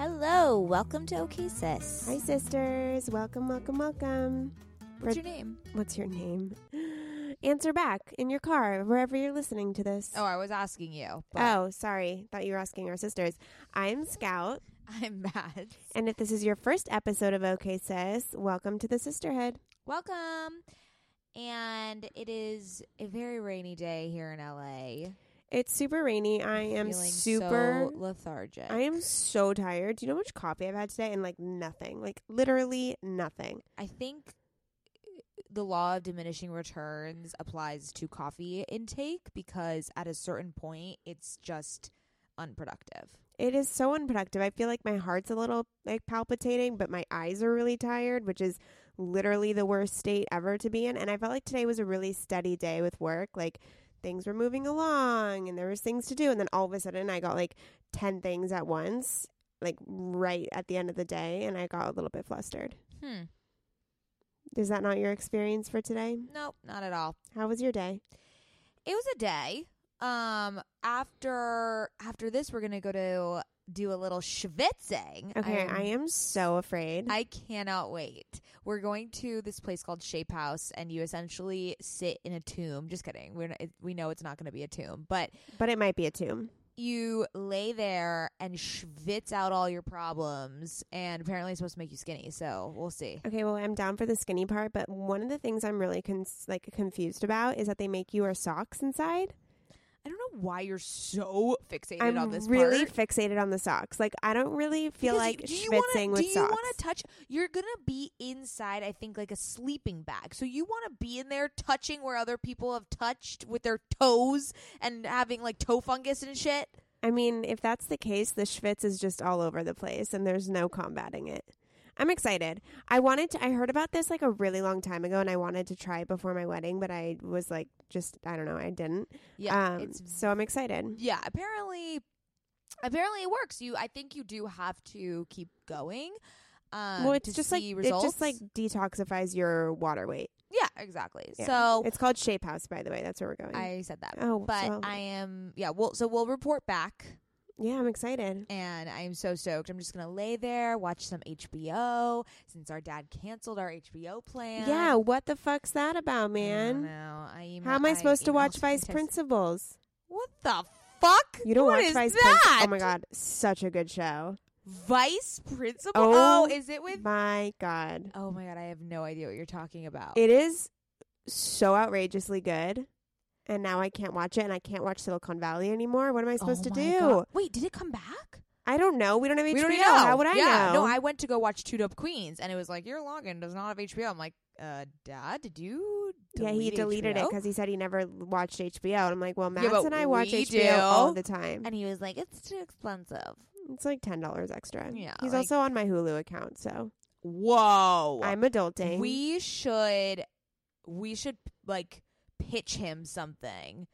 Hello, welcome to OK Sis. Hi, sisters. Welcome, welcome, welcome. What's your name? What's your name? Answer back in your car, wherever you're listening to this. Oh, I was asking you. But... Oh, sorry. Thought you were asking our sisters. I'm Scout. I'm Mads. And if this is your first episode of OK Sis, welcome to the Sisterhood. Welcome. And it is a very rainy day here in LA. It's super rainy. I am super so lethargic. I am so tired. Do you know how much coffee I've had today? And like nothing. Like literally nothing. I think the law of diminishing returns applies to coffee intake because at a certain point it's just unproductive. It is so unproductive. I feel like my heart's a little like palpitating, but my eyes are really tired, which is literally the worst state ever to be in. And I felt like today was a really steady day with work. Like things were moving along and there was things to do and then all of a sudden I got like 10 things at once like right at the end of the day and I got a little bit flustered. Hmm. Is that not your experience for today? Nope, not at all. How was your day? It was a day. Um after after this we're going to go to do a little schwitzing. Okay, I'm, I am so afraid. I cannot wait. We're going to this place called Shape House, and you essentially sit in a tomb. Just kidding. We're not, it, we know it's not going to be a tomb, but but it might be a tomb. You lay there and schwitz out all your problems, and apparently it's supposed to make you skinny. So we'll see. Okay, well I'm down for the skinny part, but one of the things I'm really cons- like confused about is that they make you wear socks inside. I don't know why you're so fixated I'm on this. really part. fixated on the socks. Like I don't really feel because like wanna, with socks. Do you want to touch? You're gonna be inside. I think like a sleeping bag. So you want to be in there touching where other people have touched with their toes and having like toe fungus and shit. I mean, if that's the case, the schwitz is just all over the place, and there's no combating it. I'm excited. I wanted to I heard about this like a really long time ago and I wanted to try it before my wedding, but I was like just I don't know, I didn't. Yeah. Um, so I'm excited. Yeah, apparently apparently it works. You I think you do have to keep going. Um, well, it's just like results. it just like detoxifies your water weight. Yeah, exactly. Yeah. So it's called Shape House, by the way. That's where we're going. I said that. Oh, but so. I am. Yeah. Well, so we'll report back yeah, I'm excited. And I'm so stoked. I'm just going to lay there, watch some HBO since our dad canceled our HBO plan. Yeah, what the fuck's that about, man? I email, How am I supposed I to watch Vice Principals? What the fuck? You don't what watch Vice Principals? Oh my god, such a good show. Vice Principal? Oh, oh, is it with My god. Oh my god, I have no idea what you're talking about. It is so outrageously good and now I can't watch it and I can't watch Silicon Valley anymore. What am I supposed oh to do? God. Wait, did it come back? I don't know. We don't have HBO. We don't even How would I yeah, know? No, I went to go watch Two Dope Queens, and it was like your login does not have HBO. I'm like, uh, Dad, did you? yeah, he delete deleted it because he said he never watched HBO. And I'm like, well, Max but and I watch HBO do. all the time. And he was like, it's too expensive. It's like ten dollars extra. Yeah, he's like- also on my Hulu account, so Whoa, I'm adulting. we should, we should like pitch him something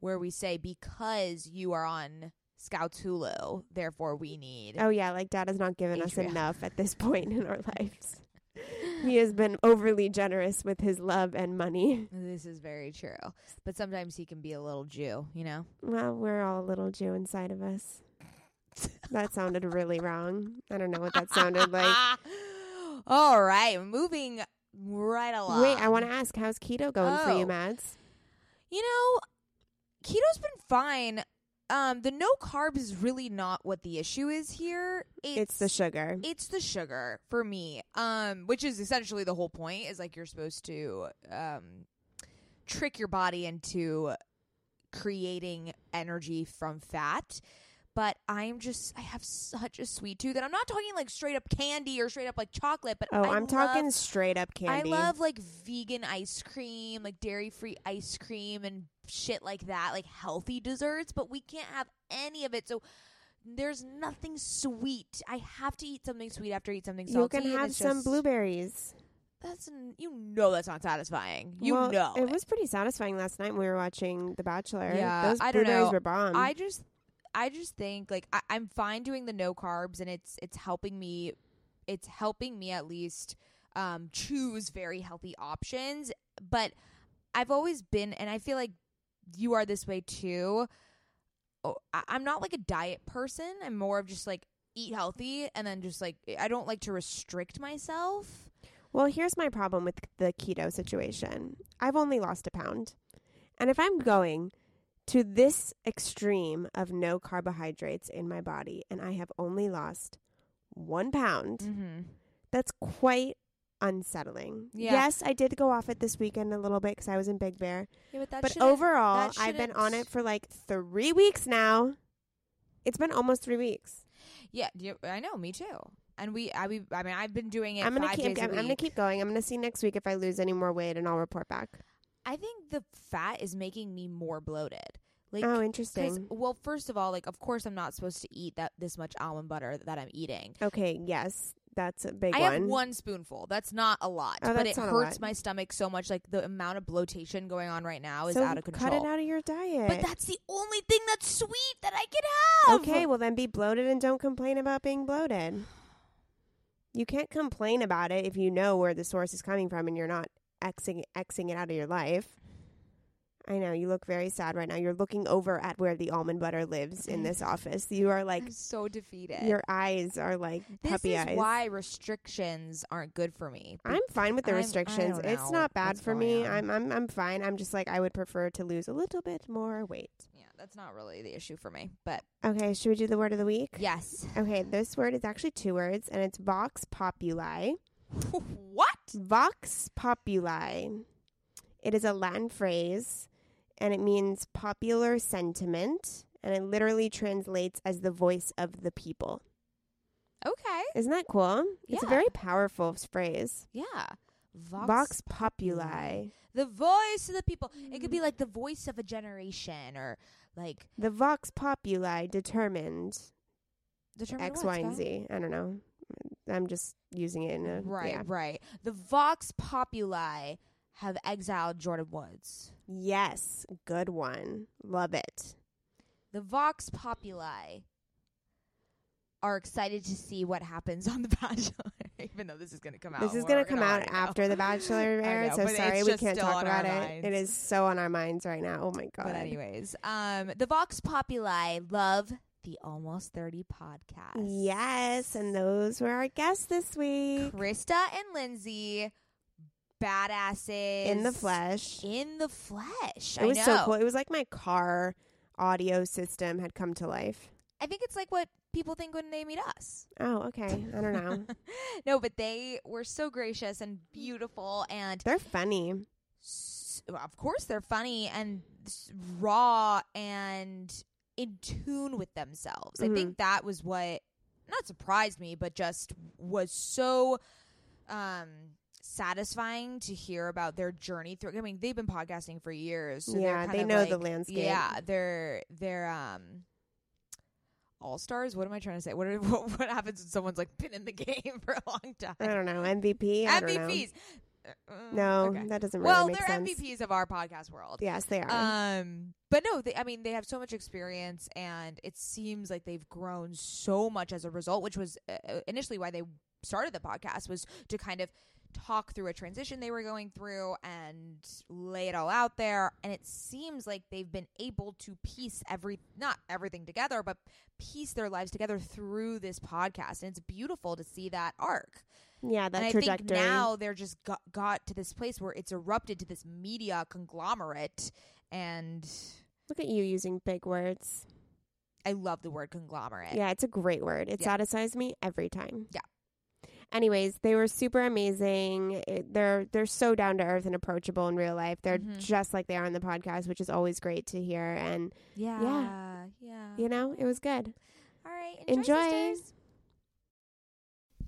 where we say because you are on Scouts Hulu, therefore we need. oh yeah, like Dad has not given us enough at this point in our lives. he has been overly generous with his love and money. This is very true, but sometimes he can be a little Jew, you know. Well, we're all a little Jew inside of us. That sounded really wrong. I don't know what that sounded like. All right, moving right along. Wait, I want to ask, how's keto going for you, Oh. Mads? You know, keto's been fine. Um, the no carbs is really not what the issue is here. It's, It's the sugar. it's the sugar for me. Um, which is essentially the whole point. Is like you're supposed to um trick your body into creating energy from fat. But I'm just I have such a sweet tooth, and I'm not talking like straight up candy or straight up like chocolate. But Oh, I I'm talking straight up candy. I love like vegan ice cream, like dairy free ice cream and shit like that, like healthy desserts, but we can't have any of it. So there's nothing sweet. I have to eat something sweet after I eat something you salty. can have some just- blueberries. That's you know that's not satisfying. You well, know it was pretty satisfying last night when we were watching The Bachelor. Yeah, those I don't blueberries know. were bomb. I just I just think like I, I'm fine doing the no carbs and it's it's helping me it's helping me at least um choose very healthy options. But I've always been and I feel like you are this way too. Oh, I'm not like a diet person. I'm more of just like eat healthy and then just like I don't like to restrict myself. Well, here's my problem with the keto situation. I've only lost a pound. And if I'm going to this extreme of no carbohydrates in my body and I have only lost one pound, Mm-hmm. that's quite unsettling. Yeah. Yes, I did go off it this weekend a little bit because I was in Big Bear. Yeah, but But overall, I've been on it for like three weeks now. It's been almost three weeks. Yeah, I know, me too. And we, I, we, I mean, I've been doing it I'm gonna keep. I'm, I'm gonna keep going. I'm gonna see next week if I lose any more weight, and I'll report back. I think the fat is making me more bloated. Like, oh, interesting. well, first of all, like, of course, I'm not supposed to eat that this much almond butter that I'm eating. Okay, yes, that's a big I one. have one spoonful. That's not a lot, Oh, but it hurts my stomach so much. Like the amount of bloatation going on right now is so out of control. cut it out of your diet. But that's the only thing that's sweet that I can have. okay. Well, then be bloated and don't complain about being bloated. You can't complain about it if you know where the source is coming from and you're not xing xing it out of your life. I know you look very sad right now. You're looking over at where the almond butter lives in mm. this office. You are like I'm so defeated. your eyes are like this puppy is eyes. why restrictions aren't good for me. I'm fine with the I'm- restrictions. It's not bad for me. on. I'm I'm I'm fine. I'm just like I would prefer to lose a little bit more weight. Yeah, that's not really the issue for me. But Okay, should we do the word of the week? yes. Okay, this word is actually two words and it's vox populi. what? Vox populi. It is a Latin phrase and it means popular sentiment and it literally translates as the voice of the people. Okay. Isn't that cool? It's a very powerful phrase. Yeah. Vox, Vox populi. The voice of the people. It could be mm. like the voice of a generation or like The vox populi determined determine X, what, Y, and Z. I don't know. I'm just using it in a Right, yeah. right. The Vox Populi have exiled Jordan Woods. Yes, good one. Love it. The Vox Populi are excited to see what happens on The Bachelor, even though this is going to come out. This is going to come out after The Bachelor airs, so sorry we can't talk about it. minds. It is so on our minds right now. Oh my god. But anyways, um, the Vox Populi love the Almost 30 podcast. Yes, and those were our guests this week. Krista and Lindsey, badasses. In the flesh. In the flesh. It was so cool. It was like my car audio system had come to life. I think it's like what people think when they meet us. Oh, okay. I don't know. no, but they were so gracious and beautiful, and They're funny. s- of course they're funny and raw and in tune with themselves. I think that was what not surprised me, but just was so um satisfying to hear about their journey through I mean, they've been podcasting for years. So Yeah, kind they of know the landscape. Yeah, they're they're um all stars. What am I trying to say? What, are, what what happens when someone's like been in the game for a long time? I don't know. MVP? I don't know. Uh, No, okay. that doesn't really well, make they're. MVPs of our podcast world. Yes, they are. Um, but no, they, I mean, they have so much experience, and it seems like they've grown so much as a result. Which was uh, initially why they started the podcast was to kind of talk through a transition they were going through and lay it all out there. And it seems like they've been able to piece every not everything together, but piece their lives together through this podcast, and it's beautiful to see that arc yeah, that and I think now they're just got, got to this place where it's erupted to this media conglomerate, and Look at you using big words. I love the word conglomerate. Yeah, it's a great word. It Yeah. satisfies me every time. Yeah. Anyways, they were super amazing. It- they're they're so down to earth and approachable in real life. They're Mhm. just like they are on the podcast, which is always great to hear. And yeah, Yeah. yeah. you know, it was good. All right, enjoy. Enjoy.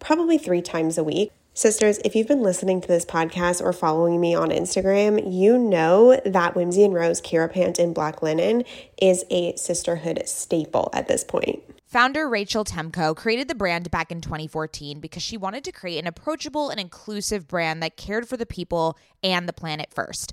probably three times a week. Sisters, if you've been listening to this podcast or following me on Instagram, you know that Whimsy and Row's Kira Pant in black linen is a sisterhood staple at this point. Founder Rachel Temko created the brand back in 2014 because she wanted to create an approachable and inclusive brand that cared for the people and the planet first.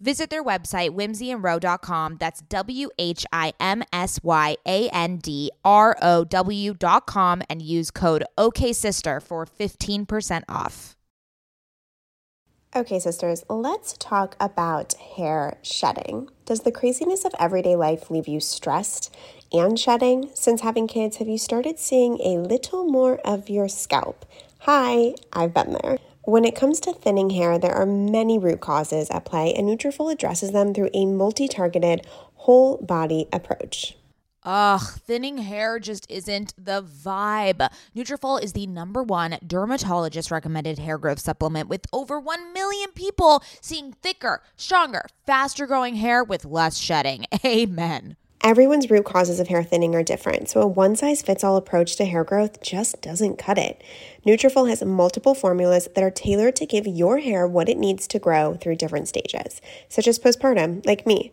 Visit their website, whimsyandrow.com. That's W H I M S Y A N D R O W.com and use code OKSister for 15% off. Okay, sisters, let's talk about hair shedding. Does the craziness of everyday life leave you stressed and shedding? Since having kids, have you started seeing a little more of your scalp? Hi, I've been there. When it comes to thinning hair, there are many root causes at play, and Nutrafol addresses them through a multi-targeted, whole body approach. Ugh, thinning hair just isn't the vibe. Nutrafol is the number one dermatologist recommended hair growth supplement with over 1 million people seeing thicker, stronger, faster growing hair with less shedding. Amen. Everyone's root causes of hair thinning are different, so a one-size-fits-all approach to hair growth just doesn't cut it. Nutrafol has multiple formulas that are tailored to give your hair what it needs to grow through different stages, such as postpartum, like me.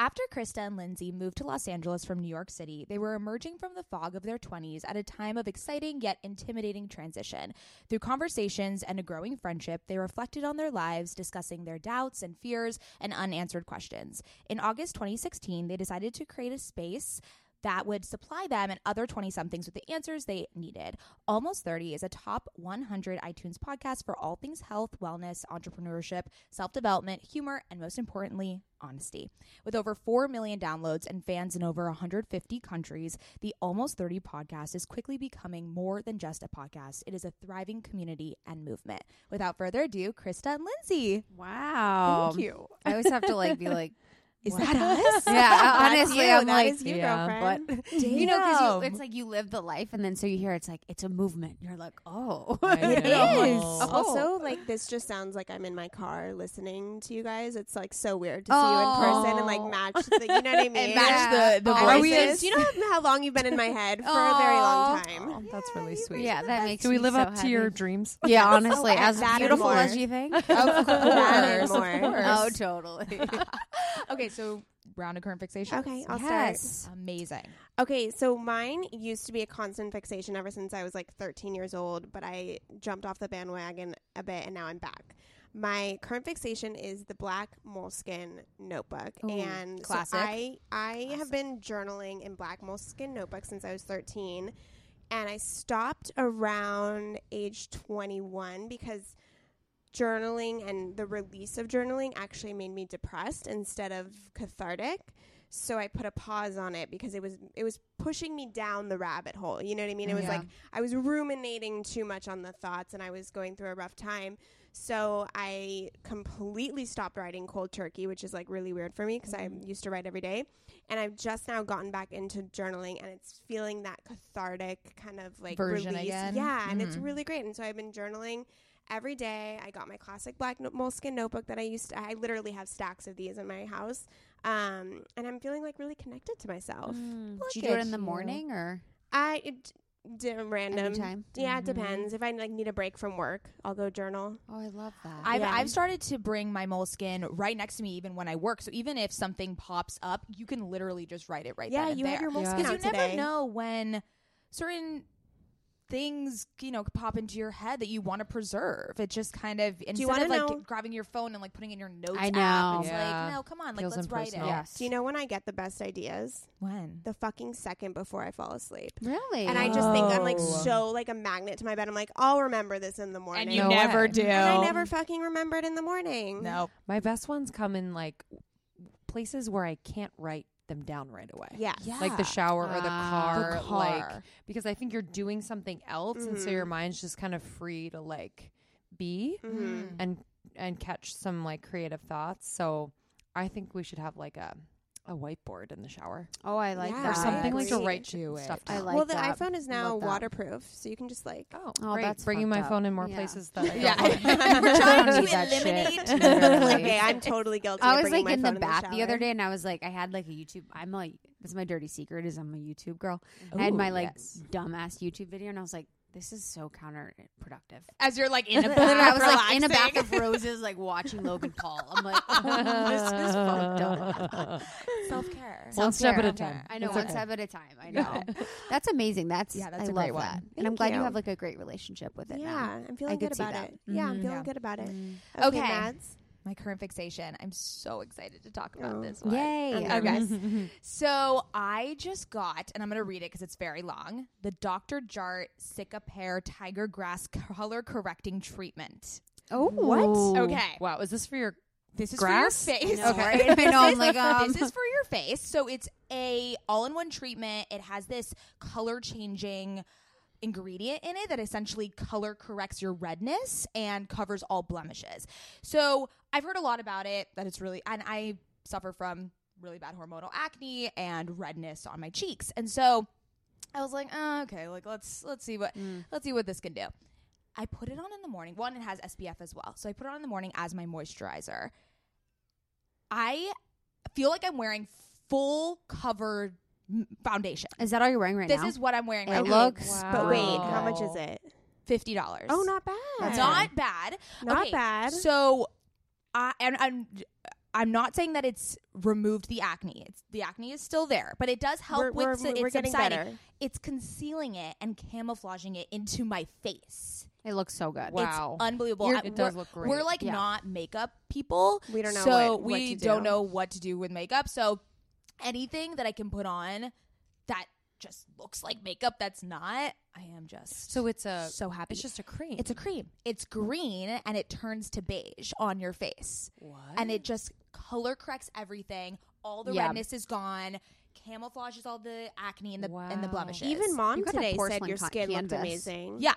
After Krista and Lindsey moved to Los Angeles from New York City, they were emerging from the fog of their 20s at a time of exciting yet intimidating transition. Through conversations and a growing friendship, they reflected on their lives, discussing their doubts and fears and unanswered questions. In August 2016, they decided to create a space that would supply them and other 20 somethings with the answers they needed. Almost 30 is a top 100 iTunes podcast for all things health, wellness, entrepreneurship, self development, humor, and most importantly, honesty. With over 4 million downloads and fans in over 150 countries, the Almost 30 podcast is quickly becoming more than just a podcast. It is a thriving community and movement. Without further ado, Krista and Lindsey. Wow. Thank you. I always have to like be like, Is What? that us? yeah. Honestly, you. I'm That like, is you, yeah, girlfriend. but you know, because Damn. it's like you live the life, and then so you hear it's like it's a movement. You're like, oh, It You know? is. Oh. Also, like this just sounds like I'm in my car listening to you guys. It's like so weird to see you in person and like Oh. match. The, you know what I mean? match the- the Are we voices. in- you know how- how long you've been in my head for a very long time. Oh, that's really sweet. yeah, that makes. Do we live so up to your dreams? Yeah, oh, honestly, Oh, as beautiful as you think. Of course, more. of course. Oh, totally. okay, so round of current fixation. Okay, I'll yes. start. Amazing. Okay, so mine used to be a constant fixation ever since I was like 13 years old, but I jumped off the bandwagon a bit and now I'm back. My current fixation is the black moleskin notebook, Ooh, and so classic. I I have been journaling in black moleskin notebook since I was 13, and I stopped around age 21 because journaling and the release of journaling actually made me depressed instead of cathartic so I put a pause on it because it was it was pushing me down the rabbit hole. You know what I mean? It was Yeah. like I was ruminating too much on the thoughts and I was going through a rough time. So I completely stopped writing cold turkey, which is like really weird for me because I used to write every day. And I've just now gotten back into journaling and it's feeling that cathartic kind of like Version release. again. Yeah, and it's Mhm. really great. And so I've been journaling every day. I got my classic black no- moleskin notebook that I used. To, I literally have stacks of these in my house, um, and I'm feeling like really connected to myself. Mm. Look Did you do it in the you. morning or? I it, d- random. Anytime? Yeah, it depends. If I like need a break from work, I'll go journal. Oh, I love that. I've, Yeah. I've started to bring my moleskin right next to me even when I work. So even if something pops up, you can literally just write it right there. yeah, then and you there. have your moleskin Because out you today. never know when certain things you know pop into your head that you want to preserve. It just kind of instead wanna of like know- grabbing your phone and like putting in your notes I app, know. it's Yeah. like no, come on, like Feels let's write it. impersonal. yes. Do you know when I get the best ideas? When? The fucking second before I fall asleep. really? And I just think I'm like Oh. so like a magnet to my bed. I'm like, I'll remember this in the morning. And you No never way. do. And I never fucking remember it in the morning. No. My best ones come in like places where I can't write them down right away. Yeah. Like the shower or the Ah. car, The like because I think you're doing something else, and so your mind's just kind of free to like be hmm and and catch some like creative thoughts. So I think we should have like a a whiteboard in the shower oh, I like Yeah, that. or something like to agree. write Do it. stuff I down. like well, the that. iPhone is now Love that. waterproof, so you can just like. Oh, Oh, great! that's Bringing my up. phone in more Yeah. places that I don't Yeah. want. We're trying to need that shit. eliminate. Literally. okay, I'm totally guilty. I of was bringing like in the phone bath the, other day, and I was like, I had like a YouTube. I'm like, this is my dirty secret is I'm a YouTube girl. I had Ooh, my like yes. dumbass YouTube video, and I was like, this is so counterproductive. As you're like in a bath, I was like in a bath of roses, like watching Logan Paul. I'm like, oh, this is fucked up. self care. One step at a Self-care. time. I know It's one okay. step at a time. I know. that's amazing. That's Yeah, that's I a love great one. that, and I'm glad you. you. have like a great relationship with it. Yeah, now. I'm feeling I good could see about that. it. Yeah, I'm Mhm. feeling Yeah. good about it. Mm. Okay, Okay. Mads. My current fixation. I'm so excited to talk about Oh. this one. Yay! Okay. So I just got, and I'm going to read it because it's very long. The Dr. Jart Cicapair Tiger Grass Color Correcting Treatment. Oh, What? Okay. Wow, is this for your This is Grass? for your face. I know, right? I know. I'm like, um, this is for your face. So it's a all-in-one treatment. It has this color-changing ingredient in it that essentially color corrects your redness and covers all blemishes. So I've heard a lot about it that it's really and I suffer from really bad hormonal acne and redness on my cheeks. And so I was like, oh, okay, like let's let's see what Mm. let's see what this can do. I put it on in the morning. One, it has SPF as well. So I put it on in the morning as my moisturizer. I feel like I'm wearing full covered foundation. Is that all you're wearing right this now? This is what I'm wearing It right now. It looks But wait, how much is it? Fifty oh, dollars. Oh, not bad. That's not bad. Not Okay, bad. So, I and I'm I'm not saying that it's removed the acne. It's the acne is still there, but it does help we're, with we're, su- we're it's getting subsiding. better. It's concealing it and camouflaging it into my face. it looks so good. Wow. It's unbelievable. You're- I- it does look great. We're like Yeah. not makeup people. We don't know so what- what we to don't know what to do with makeup. So anything that I can put on that just looks like makeup that's not, I am just So it's a so happy. it's just a cream. It's a cream. It's green and it turns to beige on your face. what? And it just color corrects everything. All the Yeah. redness is gone. Camouflages all the acne and the and the Wow. blemishes. Even mom You got a today said porcelain your ca- skin looked canvas. amazing. yeah.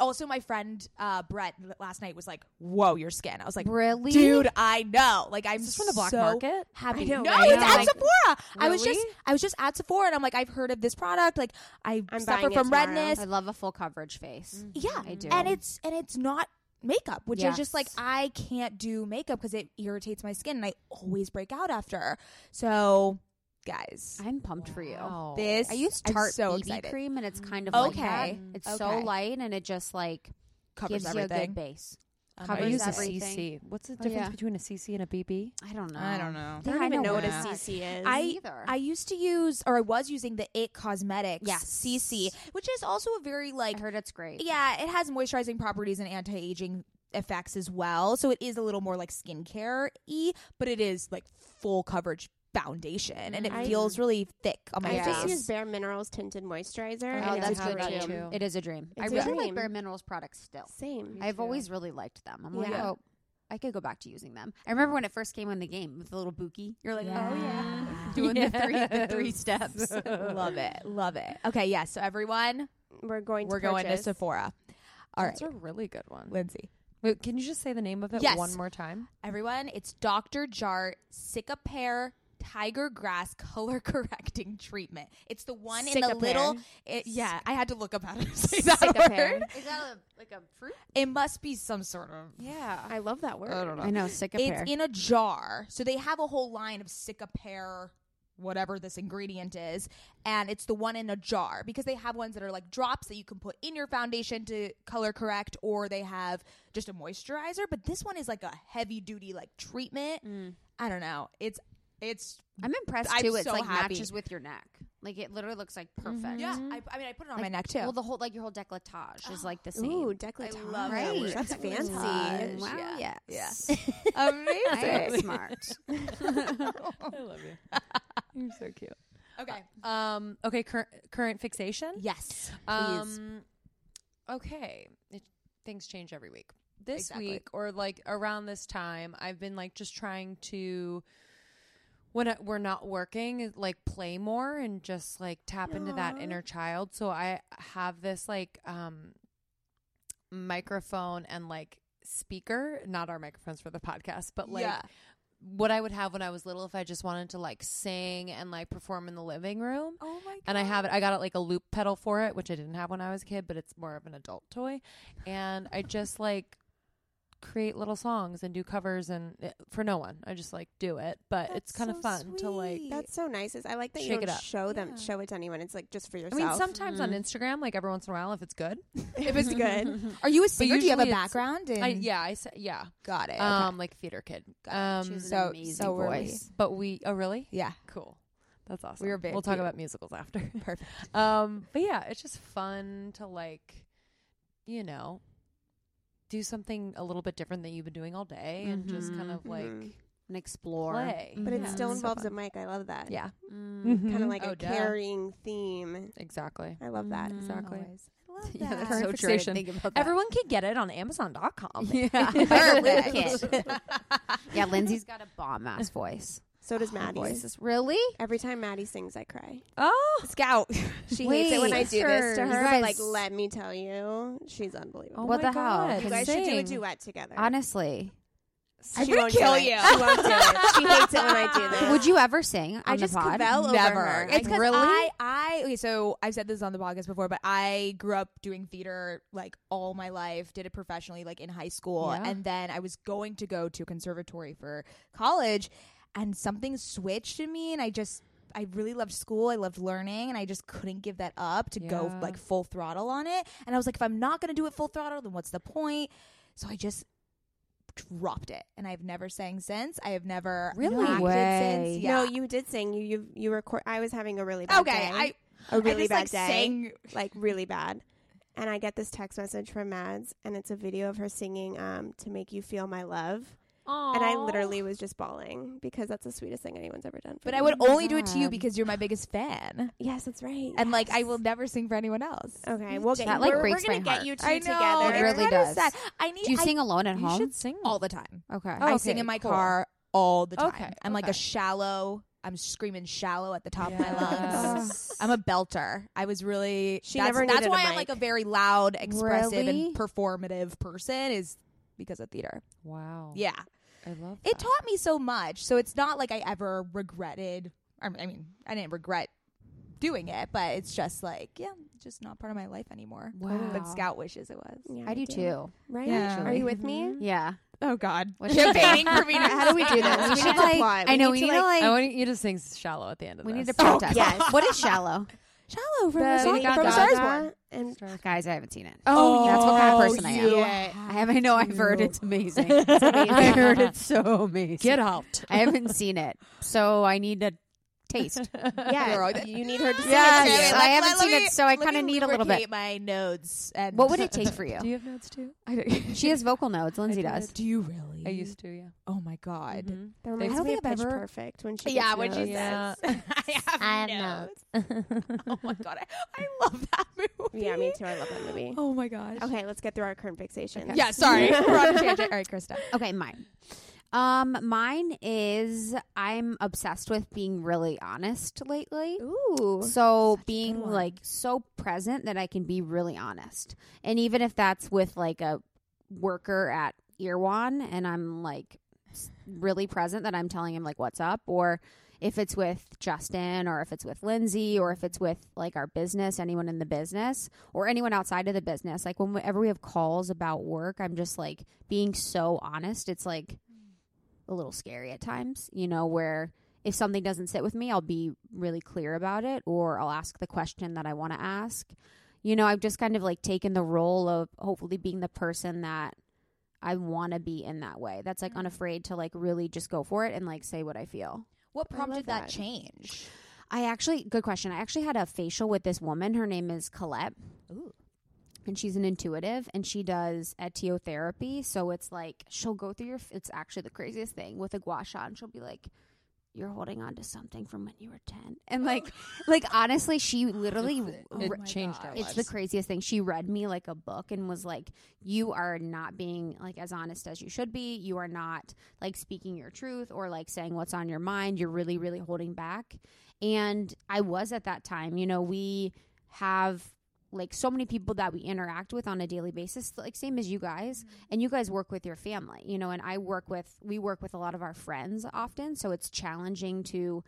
Also, my friend uh, Brett last night was like, "Whoa, your skin!" I was like, really, "Dude, I know." Like, I'm just from the black so market? Happy. I know, no, it's at Like, Sephora. I was just. I was just at Sephora, and I'm like, I've heard of this product. Like, I I'm suffer from redness. I love a full coverage face. Yeah, I do. and it's and it's not makeup, which is just like I can't do makeup because it irritates my skin, and I always break out after. So, guys, I'm pumped for you. Wow. this I use I'm Tarte so BB excited. cream, and it's kind of Okay. like that. It's so light, and it just like Covers gives you a everything. good base. Um, I covers use a. CC. What's the Oh, difference yeah. between a CC and a BB? I don't know. I don't know. I don't even know what a. CC is. I either. I used to use or I was using the It Cosmetics Yes. CC, which is also a very like I heard it's great. yeah, it has moisturizing properties and anti-aging effects as well. So it is a little more like skincare y, but it is like full coverage foundation and it I- feels really thick on my I Yeah. just face. use Bare Minerals tinted moisturizer. Oh, and that's it's good a too. dream. too. It is a dream. I It's a really like. Bare Minerals products still. Same. I've too. always really liked them. I'm like, oh, I could go back to using them. I remember when it first came in the game with the little Buki. You're like, oh yeah, doing the three the three steps. love it. Love it. Okay, yeah, so everyone, We're going to we're going to. Sephora. All right. That's a really good one. Lindsey. Wait, can you just say the name of it Yes. one more time? Everyone, it's Dr. Jart Cicapair Tiger Grass Color Correcting Treatment. It's the one in the little. It, yeah, I had to look up how to say that Cica word. Is that a, like a fruit? It must be some sort of. Yeah. I love that word. I don't know. I know, sick It's in a jar, so they have a whole line of Sicka Pear whatever this ingredient is and it's the one in a jar because they have ones that are like drops that you can put in your foundation to color correct or they have just a moisturizer but this one is like a heavy duty like treatment i don't know it's it's I'm impressed I'm too. It's so like happy. matches with your neck. Like it literally looks like perfect. yeah I, I mean i put it on my neck too Well, the whole like your whole decolletage is like the same. Ooh, decolletage. love that word. That's fancy. Wow. Yeah. Yes. Yeah. amazing I'm smart. I love you. You're so cute. okay Um. Okay. Cur- current fixation. yes Um. Okay. It, things change every week. This Exactly. week or like around this time, I've been like just trying to. When I, we're not working, like play more and just like tap into that inner child. So I have this like um microphone and like speaker, not our microphones for the podcast, but like yeah what I would have when I was little if I just wanted to like sing and like perform in the living room. oh my god And I have it. I got it like a loop pedal for it, which I didn't have when I was a kid, but it's more of an adult toy. And I just like create little songs and do covers and it, for no one. I just like do it, but it's kind of so fun to like. That's so nice. Is I like that you don't show them, Yeah. show it to anyone. It's like just for yourself. I mean, sometimes on Instagram, like every once in a while, if it's good. if it's good. Are you a singer? Do you have a background? In- I, yeah, I say yeah. got it. Um, like theater kid. Um, She has an so- amazing so were we. voice. but we. Oh, really? yeah, Cool. That's awesome. We were very we'll talk cute. about musicals after. perfect. um, but yeah, it's just fun to like, you know, do something a little bit different than you've been doing all day, and just kind of like Mhm. And explore. play. But it Yeah, still it's so involves a mic. I love that. Yeah, Mm. Kind of like Oh, a duh. carrying theme. exactly. I love that. Mhm. Exactly. Always. I love Yeah, that. that's so true. I didn't fixation. think about that. Everyone can get it on Amazon.com. Yeah. Perfect. yeah, Lindsey's got a bomb ass voice. So does oh, Maddie. Voice is really? Every time Maddie sings, I cry. oh, Scout. She hates it when I Wait, do this to her. But like, let me tell you, she's unbelievable. oh What my the hell? God. you guys should do a Sing. duet together. Honestly. I'm she gonna won't kill do it. you. She won't do it. She hates it when I do this. Would you ever sing on I the just pod? cavell over Never. her. It's I because Really? I, I, okay, so I've said this on the podcast before, but I grew up doing theater like all my life, did it professionally like in high school. Yeah. And then I was going to go to conservatory for college and something switched in me and I just, I really loved school. I loved learning and I just couldn't give that up to go like full throttle on it. And I was like, if I'm not going to do it full throttle, then what's the point? So I just dropped it and I've never sang since. I have never Really? acted Way. since. Yeah. No, you did sing. You you you record. I was having a really bad okay. day. I, a really I just, bad like, day. sang like really bad. And I get this text message from Mads, and it's a video of her singing um, "To Make You Feel My Love," and I literally was just bawling because that's the sweetest thing anyone's ever done. For But me. I would my only do it to you because you're my biggest fan, Yes, that's right. and like I will never sing for anyone else. Okay, we'll get That, you. like, we're, breaks we're gonna my get heart. you two I know together. It really kinda does. sad. I need. Do you I, sing alone at You home? should sing all the time? Okay. I oh, sing in my cool. car all the time. Okay, I'm like a shallow. I'm screaming shallow at the top of my lungs. I'm a belter. I was really. She that's, never That's needed a why I'm like a very loud, expressive, Really? and performative person. Is because of theater. Wow. Yeah, I love it taught me so much. So it's not like I ever regretted. I mean- I didn't regret doing it, but it's just like, yeah, just not part of my life anymore. Wow. But Scout wishes it was. Yeah, I do too. Right? Yeah. Are you with me? Yeah. Oh God, What's campaigning for me. To, How do we do this? We We should like. apply. I know. need We to, need to like- like. I want you to sing shallow at the end of we this. We need to protest. Oh, yes. What is shallow? Shallow from, The- the, from from Stars Born. and Guys, I haven't seen it. Oh, oh, that's what kind of person I am. you I have. I know. I've heard it's amazing. It's amazing. I heard it's so amazing. Get out. I haven't seen it, so I need to taste. yeah, Girl, you need her to sing Yes, it to you. I haven't seen it, so I kinda need a little bit. lubricate my nodes. And What would it take for you? Do you have notes too? I don't, She has vocal notes. Lindsey I does. Do you really? I used to, yeah. Oh my God. Mhm. That I reminds don't me of think I've Pitch ever- Perfect when she Yeah, gets when she notes. Yeah. says, I have, I have nodes. oh my God, I, I love that movie. Yeah, me too. I love that movie. Oh my gosh. Okay, let's get through our current fixation. Yeah, sorry. We're on a tangent. All right, Krista. Okay, mine. Um, mine is I'm obsessed with being really honest lately. Ooh. So being like so present that I can be really honest. And even if that's with like a worker at Erewhon and I'm like really present that I'm telling him like what's up or if it's with Justin or if it's with Lindsey or if it's with like our business, anyone in the business or anyone outside of the business, like whenever we have calls about work, I'm just like being so honest. It's like a little scary at times, you know, where if something doesn't sit with me, I'll be really clear about it or I'll ask the question that I want to ask. You know, I've just kind of like taken the role of hopefully being the person that I want to be in that way. That's like Mm. unafraid to like really just go for it and like say what I feel. What prompted that that. change? I actually, good question. I actually had a facial with this woman. Her name is Colette. Ooh. And she's an intuitive and she does etiotherapy. So it's like she'll go through your, it's actually the craziest thing with a gua sha and she'll be like, you're holding on to something from when you were 10. And like, like honestly, she literally, It Oh my changed it's the craziest thing. She read me like a book and was like, "You are not being like as honest as you should be. You are not like speaking your truth or like saying what's on your mind. You're really, really holding back." And I was at that time. You know, we have like so many people that we interact with on a daily basis like same as you guys. And you guys work with your family you know and i work with we work with a lot of our friends often. So it's challenging to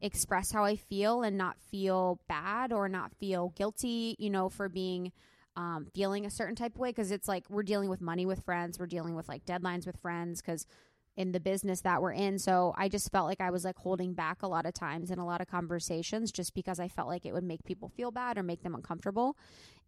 express how I feel and not feel bad or not feel guilty, you know, for being um, feeling a certain type of way. Cause it's like we're dealing with money with friends, we're dealing with like deadlines with friends, because in the business that we're in. So I just felt like I was like holding back a lot of times in a lot of conversations just because I felt like it would make people feel bad or make them uncomfortable.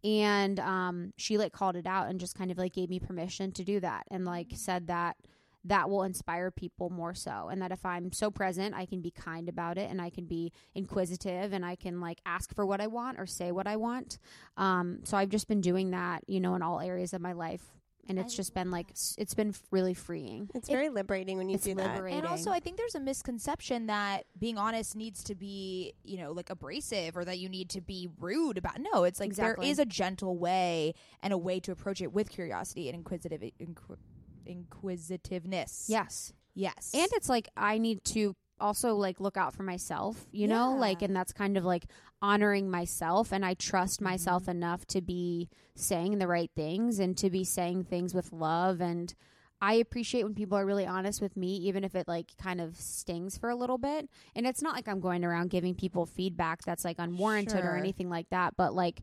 And um, she like called it out and just kind of like gave me permission to do that and like said that that will inspire people more so and that if i'm so present i can be kind about it and i can be inquisitive and i can like ask for what i want or say what i want um, so i've just been doing that you know in all areas of my life and it's I just been like it's been really freeing It's very liberating when you it's do that. And also, I think there's a misconception that being honest needs to be, you know, like abrasive or that you need to be rude about. No, it's like Exactly. there is a gentle way and a way to approach it with curiosity and inquisitive inqu- inquisitiveness. yes Yes. and it's like i need to also like look out for myself you know? Like and that's kind of like honoring myself and i trust Mm-hmm. myself enough to be saying the right things and to be saying things with love and i appreciate when people are really honest with me even if it like kind of stings for a little bit. And it's not like i'm going around giving people feedback that's like unwarranted or anything like that but like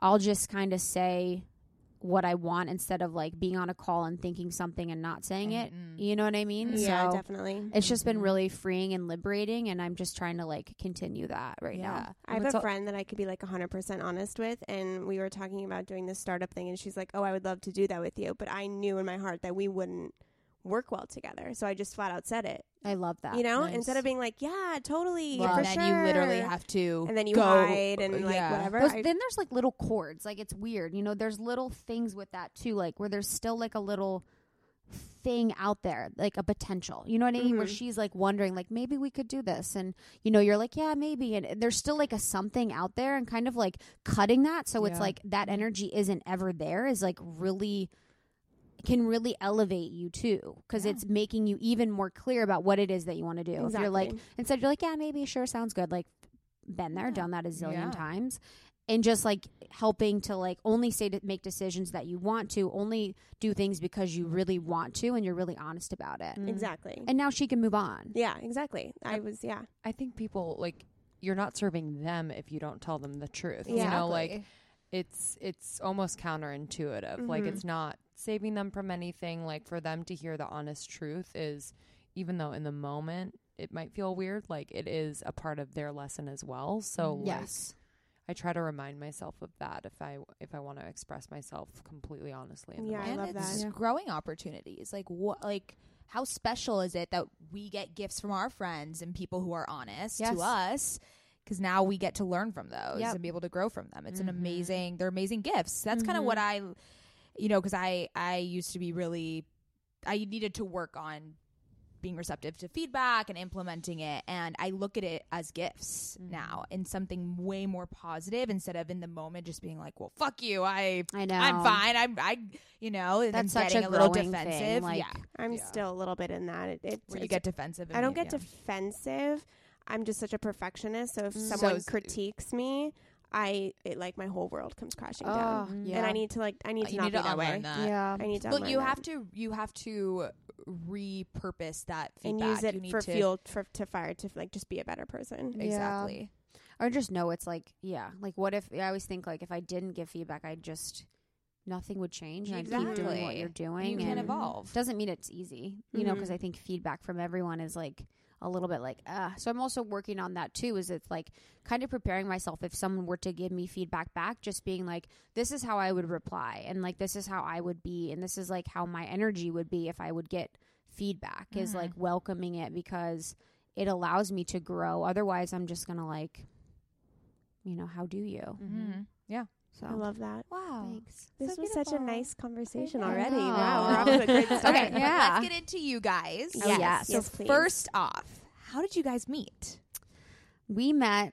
i'll just kind of say what i want instead of like being on a call and thinking something and not saying it Mm-mm. you know what i mean yeah, so definitely. it's just been Mhm. really freeing and liberating and i'm just trying to like continue that right yeah. now I have What's a all- friend that I could be like 100% honest with, and we were talking about doing this startup thing, and she's like, Oh, I would love to do that with you. But I knew in my heart that we wouldn't work well together. So I just flat out said it. i love that you know, nice. instead of being like, Yeah, totally. Love. for and then you literally have to And then you go, hide and like yeah. whatever. Those- I- then there's like little chords like it's weird you know there's little things with that too like where there's still like a little thing out there like a potential you know what i mean where Mhm. she's like wondering like maybe we could do this and you know you're like yeah maybe and there's still like a something out there and kind of like cutting that so it's like that energy isn't ever there is like really can really elevate you too because Yeah. it's making you even more clear about what it is that you want to do if you're like instead you're like yeah maybe sure sounds good like been there Yeah. done that a zillion Yeah. times and just like helping to like only say to make decisions that you want to only do things because you really want to and you're really honest about it Mm. exactly. and now she can move on yeah, exactly. I was, yeah. I think people like you're not serving them if you don't tell them the truth. You Yeah. know, like it's it's almost counterintuitive. Like Mhm. it's not saving them from anything. Like for them to hear the honest truth is even though in the moment it might feel weird, like it is a part of their lesson as well. So Mhm. like, yes I try to remind myself of that if I if I want to express myself completely honestly. In the Yeah, I and love it's that. growing opportunities. Like what? Like how special is it that we get gifts from our friends and people who are honest Yes. to us? Because now we get to learn from those Yep. and be able to grow from them. It's an Mhm. amazing. They're amazing gifts. That's kind of what I, you know, because I I used to be really, I needed to work on being receptive to feedback and implementing it and i look at it as gifts Mhm. now in something way more positive instead of in the moment just being like well fuck you i i know I'm fine. I'm I you know, That's then such getting a a, little defensive. thing, like- yeah. I'm Yeah. still a little bit in that. It, it, Where you it's- get defensive. I don't get yeah. defensive. I'm just such a perfectionist. So if Mm. someone So- critiques me, I it like my whole world comes crashing oh down. yeah And I need to like I need to you not need be to that unlearn way. that. yeah I need to Look, unlearn you that. have to you have to repurpose that and feedback. use You it need for to, fuel for to fire to like just be a better person. Yeah. Exactly. or just know it's like yeah like what if i always think like if i didn't give feedback i just nothing would change and i'd keep doing what Exactly. you're doing You can and evolve. doesn't mean it's easy you know Mhm. because i think feedback from everyone is like a little bit like, uh. So I'm also working on that too. Is it's like kind of preparing myself if someone were to give me feedback back, just being like, this is how I would reply, and like this is how I would be, and this is like how my energy would be if I would get feedback. Is like welcoming it because it allows me to grow. Otherwise, I'm just gonna like, you know, how do you? Mm-hmm. So I love that. Wow. Thanks. This So was such a nice conversation already. know. Wow, we're off to a great start. Okay, Yeah. let's get into you guys. Oh, Yes. yes. So Yes, please. first off, how did you guys meet? we met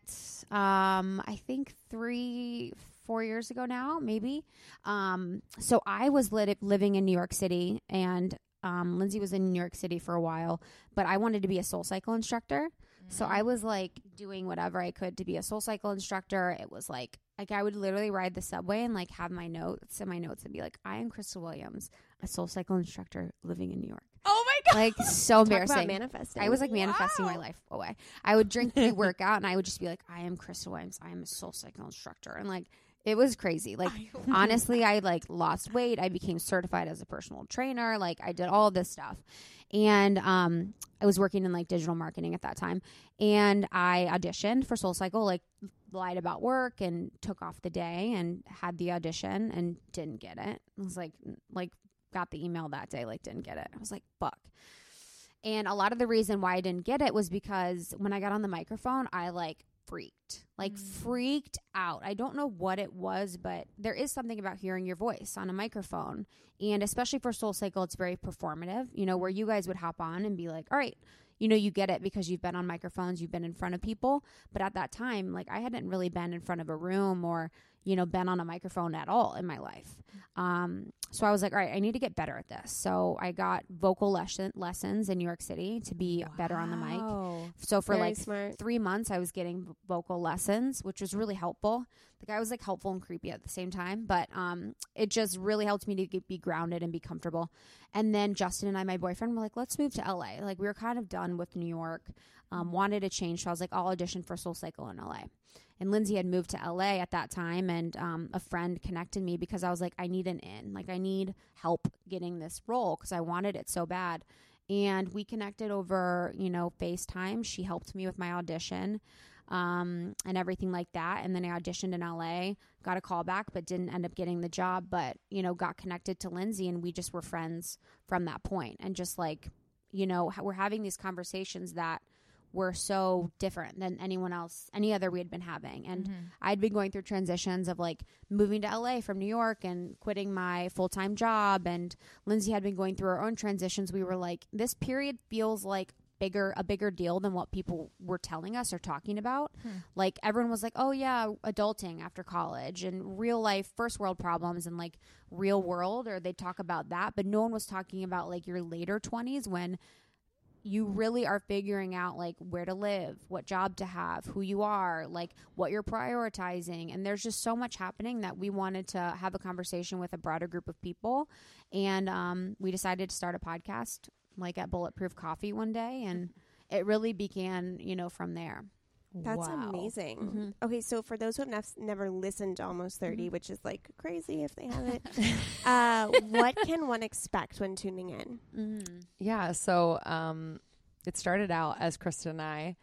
um i think three four years ago now maybe um so i was lit- living in new york city and um lindsey was in new york city for a while but i wanted to be a soul cycle instructor so i was like doing whatever i could to be a soul cycle instructor it was like like i would literally ride the subway and like have my notes and my notes would be like i am krista williams a soul cycle instructor living in new york Oh my god. like so Talk embarrassing manifesting. I was like manifesting my life away. I would drink pre workout and I would just be like, I am Krista Williams. I am a soul cycle instructor. And like, it was crazy. Like, honestly, I like lost weight. I became certified as a personal trainer. Like, I did all this stuff. And um, I was working in like digital marketing at that time. And I auditioned for Soul Cycle, like, lied about work and took off the day and had the audition and didn't get it. I was like, like, got the email that day, like, didn't get it. I was like, fuck. And a lot of the reason why I didn't get it was because when I got on the microphone, I like freaked, like mm. freaked out. I don't know what it was, but there is something about hearing your voice on a microphone. And especially for Soul Cycle, it's very performative, you know, where you guys would hop on and be like, all right, you know, you get it because you've been on microphones, you've been in front of people. But at that time, like I hadn't really been in front of a room or, you know, been on a microphone at all in my life. Um, so I was like, all right, I need to get better at this. So I got vocal lesson lessons in New York City to be better on the mic. So for Very like smart. three months, I was getting vocal lessons, which was really helpful. The guy was like helpful and creepy at the same time, but um, it just really helped me to get, be grounded and be comfortable. And then Justin and I, my boyfriend, were like, let's move to LA. Like we were kind of done with New York, um, wanted a change. So I was like, I'll audition for Soul Cycle in LA. And Lindsey had moved to LA at that time, and um, a friend connected me because I was like, I need an in. Like, I need help getting this role because I wanted it so bad. And we connected over, you know, FaceTime. She helped me with my audition um, and everything like that. And then I auditioned in LA, got a call back, but didn't end up getting the job. But, you know, got connected to Lindsey, and we just were friends from that point. And just like, you know, we're having these conversations that were so different than anyone else, any other we had been having. And mm-hmm. I'd been going through transitions of like moving to LA from New York and quitting my full time job. And Lindsey had been going through her own transitions. We were like, this period feels like bigger a bigger deal than what people were telling us or talking about hmm. like everyone was like oh yeah adulting after college and real life first world problems and like real world or they talk about that but no one was talking about like your later 20s when you really are figuring out like where to live, what job to have, who you are, like what you're prioritizing. And there's just so much happening that we wanted to have a conversation with a broader group of people. And um, we decided to start a podcast like at Bulletproof Coffee one day. And it really began, you know, from there. That's Wow. amazing. Mhm. Okay, so for those who have nef- never listened to Almost 30, Mm-hmm. which is like crazy if they haven't, uh, what can one expect when tuning in? Mm-hmm. Yeah. So um, it started out as Krista and I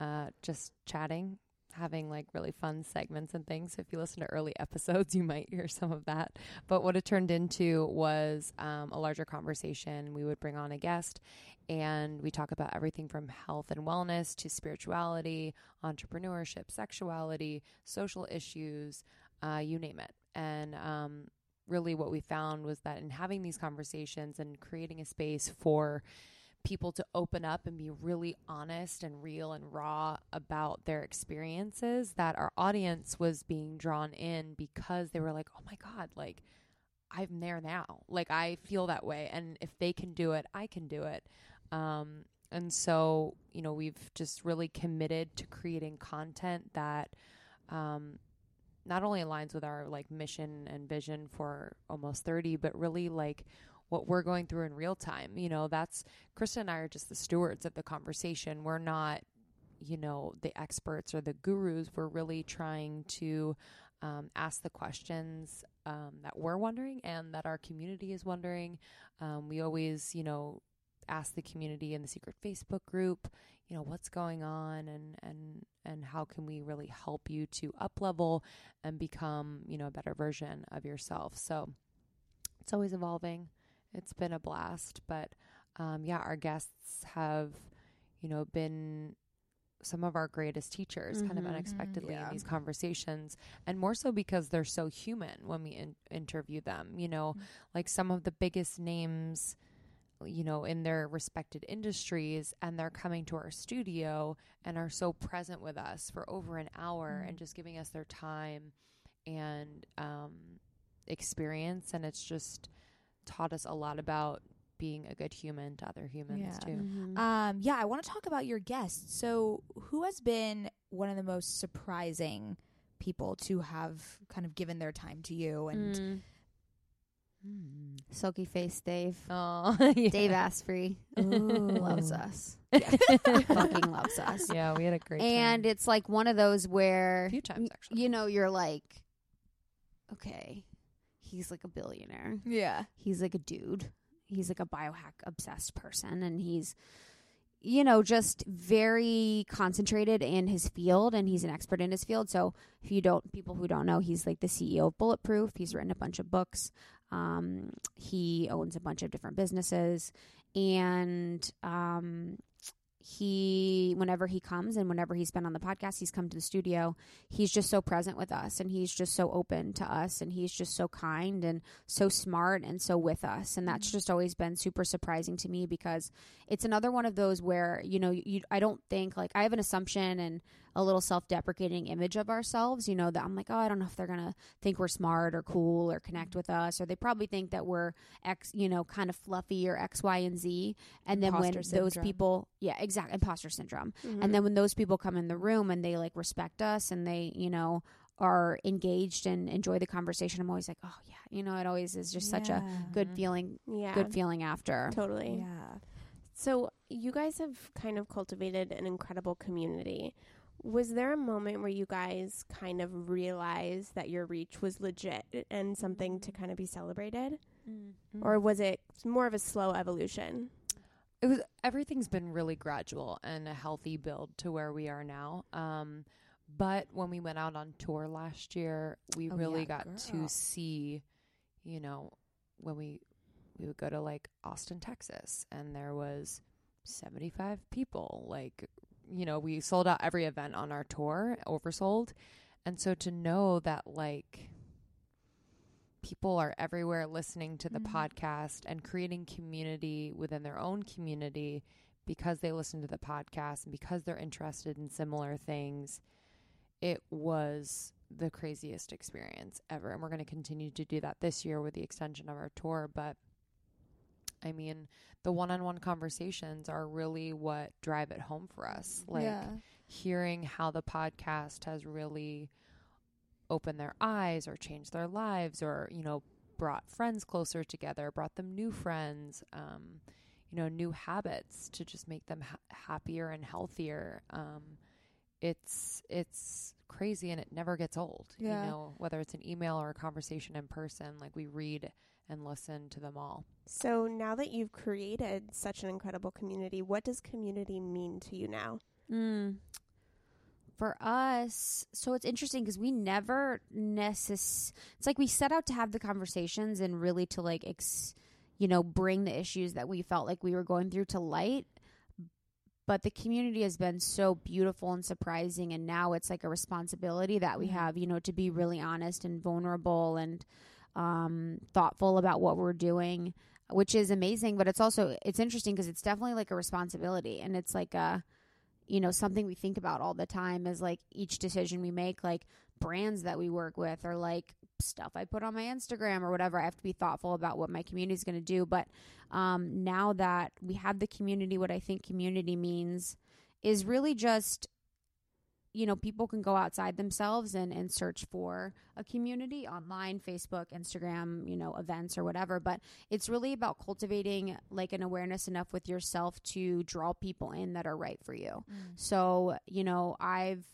uh, just chatting, having like really fun segments and things. If you listen to early episodes, you might hear some of that. But what it turned into was um, a larger conversation. We would bring on a guest and we talk about everything from health and wellness to spirituality, entrepreneurship, sexuality, social issues, uh, you name it. And um, really, what we found was that in having these conversations and creating a space for people to open up and be really honest and real and raw about their experiences, that our audience was being drawn in because they were like, oh my God, like, I'm there now. Like I feel that way, and if they can do it, I can do it. Um, and so, you know, we've just really committed to creating content that um, not only aligns with our like mission and vision for almost 30, but really like what we're going through in real time. You know, that's Krista and I are just the stewards of the conversation. We're not, you know, the experts or the gurus. We're really trying to um, ask the questions um, that we're wondering and that our community is wondering. Um, we always, you know, ask the community in the secret Facebook group, you know, what's going on and and and how can we really help you to up level and become, you know, a better version of yourself. So it's always evolving. It's been a blast, but um, yeah, our guests have, you know, been some of our greatest teachers kind of Mhm. unexpectedly Yeah. in these conversations and more so because they're so human when we in- interview them you know like some of the biggest names you know in their respected industries and they're coming to our studio and are so present with us for over an hour and just giving us their time and um, experience and it's just taught us a lot about being a good human to other humans Yeah. too Mhm. Um, yeah, I want to talk about your guests. So, who has been one of the most surprising people to have kind of given their time to you? And Mm. Mm. Silky face Dave. Oh, yeah. Dave Asprey loves us. Fucking loves us. Yeah, we had a great And time. it's like one of those where a few times actually. you know you're like, okay, he's like a billionaire. yeah, He's like a dude. He's like a biohack obsessed person, and he's you know just very concentrated in his field and he's an expert in his field. So if you don't people who don't know he's like the ceo of bulletproof. He's written a bunch of books. Um, he owns a bunch of different businesses. And um, he whenever he comes and whenever he's been on the podcast he's come to the studio. He's just so present with us and he's just so open to us and he's just so kind and so smart and so with us. And that's mm-hmm. just always been super surprising to me because it's another one of those where you know you I don't think like I have an assumption and a little self-deprecating image of ourselves you know that I'm like oh I don't know if they're going to think we're smart or cool or connect with us or they probably think that we're x you know kind of fluffy or x y and z and then when Imposter those people yeah exactly imposter syndrome Mhm. and then when those people come in the room and they like respect us and they you know are engaged and enjoy the conversation i'm always like oh yeah you know it always is just such a good feeling yeah, good feeling after totally. yeah. So you guys have kind of cultivated an incredible community. Was there a moment where you guys kind of realized that your reach was legit and something to kind of be celebrated? Or was it more of a slow evolution? it was everything's been really gradual and a healthy build to where we are now. Um, but when we went out on tour last year, we Oh, really yeah, got girl. to see, you know, when we we would go to like Austin, Texas, and there was seventy five people. Like, you know, we sold out every event on our tour, oversold, and so to know that like people are everywhere listening to the Mhm. podcast and creating community within their own community because they listen to the podcast and because they're interested in similar things it was the craziest experience ever and we're going to continue to do that this year with the extension of our tour but i mean the one-on-one conversations are really what drive it home for us like yeah. hearing how the podcast has really opened their eyes or changed their lives or you know brought friends closer together brought them new friends um, you know new habits to just make them ha- happier and healthier um, it's it's crazy and it never gets old Yeah. you know whether it's an email or a conversation in person like we read and listen to them all So now that you've created such an incredible community, what does community mean to you now? Mm. For us, so it's interesting because we never necess. It's like we set out to have the conversations and really to like, ex- you know, bring the issues that we felt like we were going through to light. But the community has been so beautiful and surprising, and now it's like a responsibility that we Mhm. have, you know, to be really honest and vulnerable and um, thoughtful about what we're doing, which is amazing. But it's also it's interesting because it's definitely like a responsibility, and it's like a you know something we think about all the time is like each decision we make like brands that we work with or like stuff i put on my instagram or whatever i have to be thoughtful about what my community is going to do but um, now that we have the community what i think community means is really just you know people can go outside themselves and, and search for a community online facebook instagram you know events or whatever but it's really about cultivating like an awareness enough with yourself to draw people in that are right for you. Mm. So, you know, I've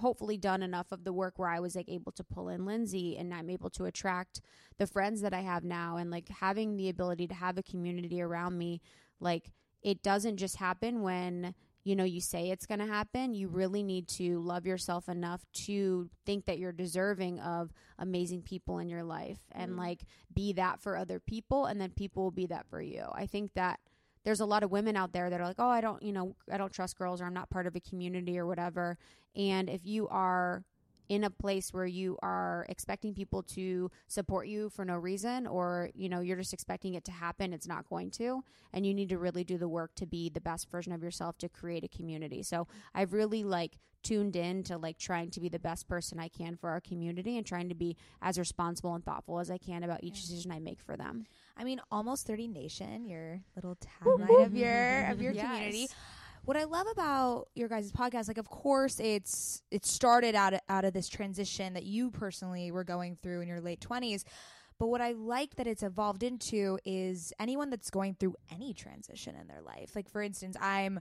hopefully done enough of the work where I was like able to pull in Lindsey and I'm able to attract the friends that I have now and like having the ability to have a community around me like it doesn't just happen when you know, you say it's going to happen, you really need to love yourself enough to think that you're deserving of amazing people in your life and Mm. like be that for other people and then people will be that for you. I think that there's a lot of women out there that are like, "Oh, I don't, you know, I don't trust girls or I'm not part of a community or whatever." And if you are in a place where you are expecting people to support you for no reason or you know you're just expecting it to happen it's not going to and you need to really do the work to be the best version of yourself to create a community so i've really like tuned in to like trying to be the best person i can for our community and trying to be as responsible and thoughtful as i can about each decision i make for them I mean, almost 30 Nation, your little tagline of your of your Yes. community. What I love about your guys' podcast, like of course it's it started out of, out of this transition that you personally were going through in your late 20s. But what I like that it's evolved into is anyone that's going through any transition in their life. Like for instance, I'm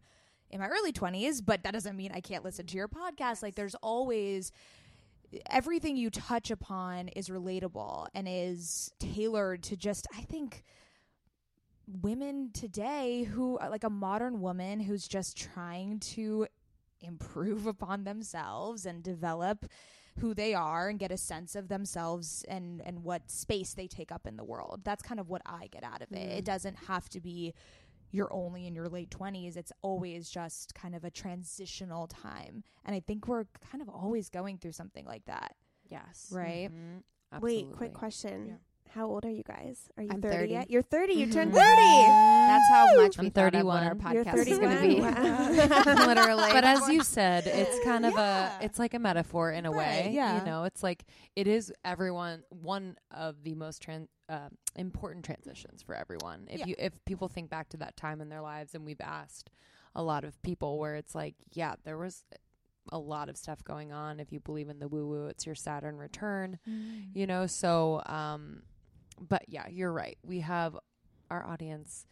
in my early 20s, but that doesn't mean I can't listen to your podcast. Like there's always everything you touch upon is relatable and is tailored to just I think women today who are like a modern woman who's just trying to improve upon themselves and develop who they are and get a sense of themselves and and what space they take up in the world. That's kind of what I get out of it. It doesn't have to be you're only in your late 20s. It's always just kind of a transitional time. And I think we're kind of always going through something like that, yes right? Mhm. Wait, quick question. Yeah. How old are you guys? Are you I'm 30, 30. yet? You're 30. You turned Mhm. 30. that's how much we I'm thought of what our podcast is going to be Wow. literally But as you said, it's kind of Yeah. a it's like a metaphor in a Right, way. yeah. You know, it's like it is everyone one of the most tran- uh, important transitions for everyone. If Yeah. you if people think back to that time in their lives and we've asked a lot of people where it's like, yeah, there was a lot of stuff going on. If you believe in the woo woo, it's your Saturn return. you know so um but yeah you're right we have our audience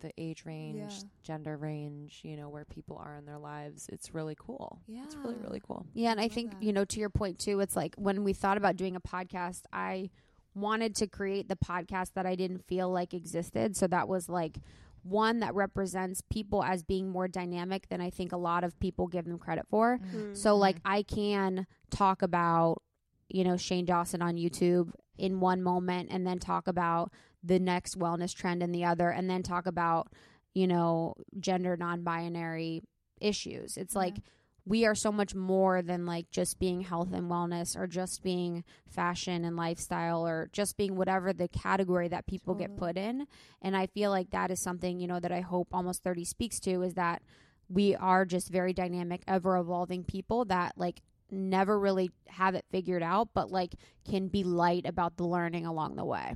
the age range Yeah. gender range you know where people are in their lives it's really cool Yeah. it's really really cool Yeah, and I love think, that. you know, to your point too, it's like when we thought about doing a podcast, I wanted to create the podcast that I didn't feel like existed. So that was like one that represents people as being more dynamic than I think a lot of people give them credit for. Mm. So like I can talk about, you know, Shane Dawson on YouTube in one moment and then talk about the next wellness trend in the other and then talk about, you know, gender non-binary issues. It's like we are so much more than like just being health and wellness or just being fashion and lifestyle or just being whatever the category that people get put in. And I feel like that is something, you know, that I hope almost 30 speaks to is that we are just very dynamic, ever evolving people that like never really have it figured out, but like can be light about the learning along the way.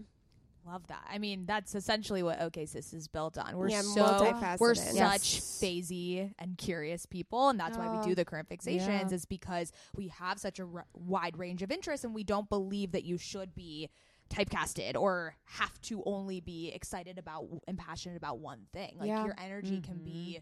Love that. I mean, that's essentially what OK Sis is built on. We're yeah, so multifaceted. we're Yes. such phasey and curious people, and that's why we do the current fixations. Yeah. Is because we have such a r- wide range of interests, and we don't believe that you should be typecasted or have to only be excited about and passionate about one thing. Like Yeah. your energy can Mhm. be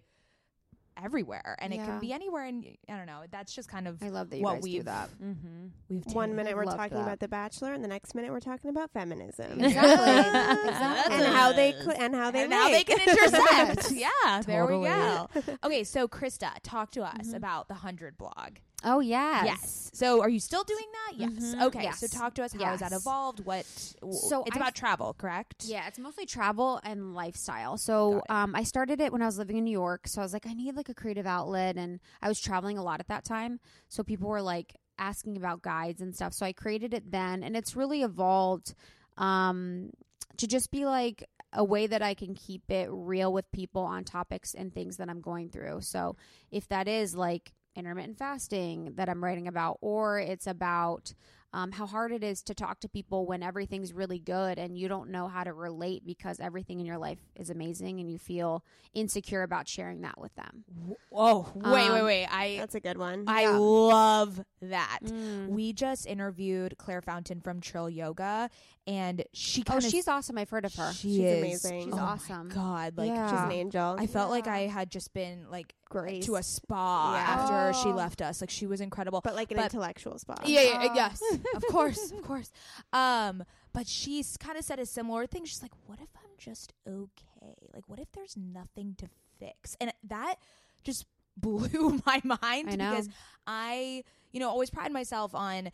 everywhere, and it can be anywhere. And I don't know. That's just kind of I love that you what guys we've that. mm-hmm. we've One minute we're Love talking that. about The Bachelor, and the next minute we're talking about feminism. Exactly. Exactly. and how they cl- and how they and now they can intersect. yeah, there we go. Okay, so Krista, talk to us Mhm. about the hundred blog. Oh yes. Yes. So, are you still doing that? Yes. Mhm. Okay. So, talk to us. How has that evolved? What? So So it's I've- about travel, correct? Yeah, it's mostly travel and lifestyle. So um, I started it when I was living in New York. So I was like, I need like a creative outlet, and I was traveling a lot at that time. So people were like asking about guides and stuff. So I created it then, and it's really evolved um, to just be like a way that I can keep it real with people on topics and things that I'm going through. So if that is like intermittent fasting that I'm writing about, or it's about um, how hard it is to talk to people when everything's really good and you don't know how to relate because everything in your life is amazing and you feel insecure about sharing that with them. Oh, wait, wait, Um, wait. I That's a good one. I yeah. love that. Mm. We just interviewed Claire Fountain from Trill Yoga, and she Oh, kind of she's awesome. I've heard of her. She She's is amazing. She's oh my awesome. God, like Yeah. She's an angel. I felt like I had just been like Grace. to a spa Yeah. after she Oh. left us. Like she was incredible. but like an but- intellectual spot. Yeah, yeah, Oh. yes, of course, of course. Um, but she's kind of said a similar thing. She's like, "What if I'm just okay? Like, what if there's nothing to fix?" And that just blew my mind I know. because I, you know, always pride myself on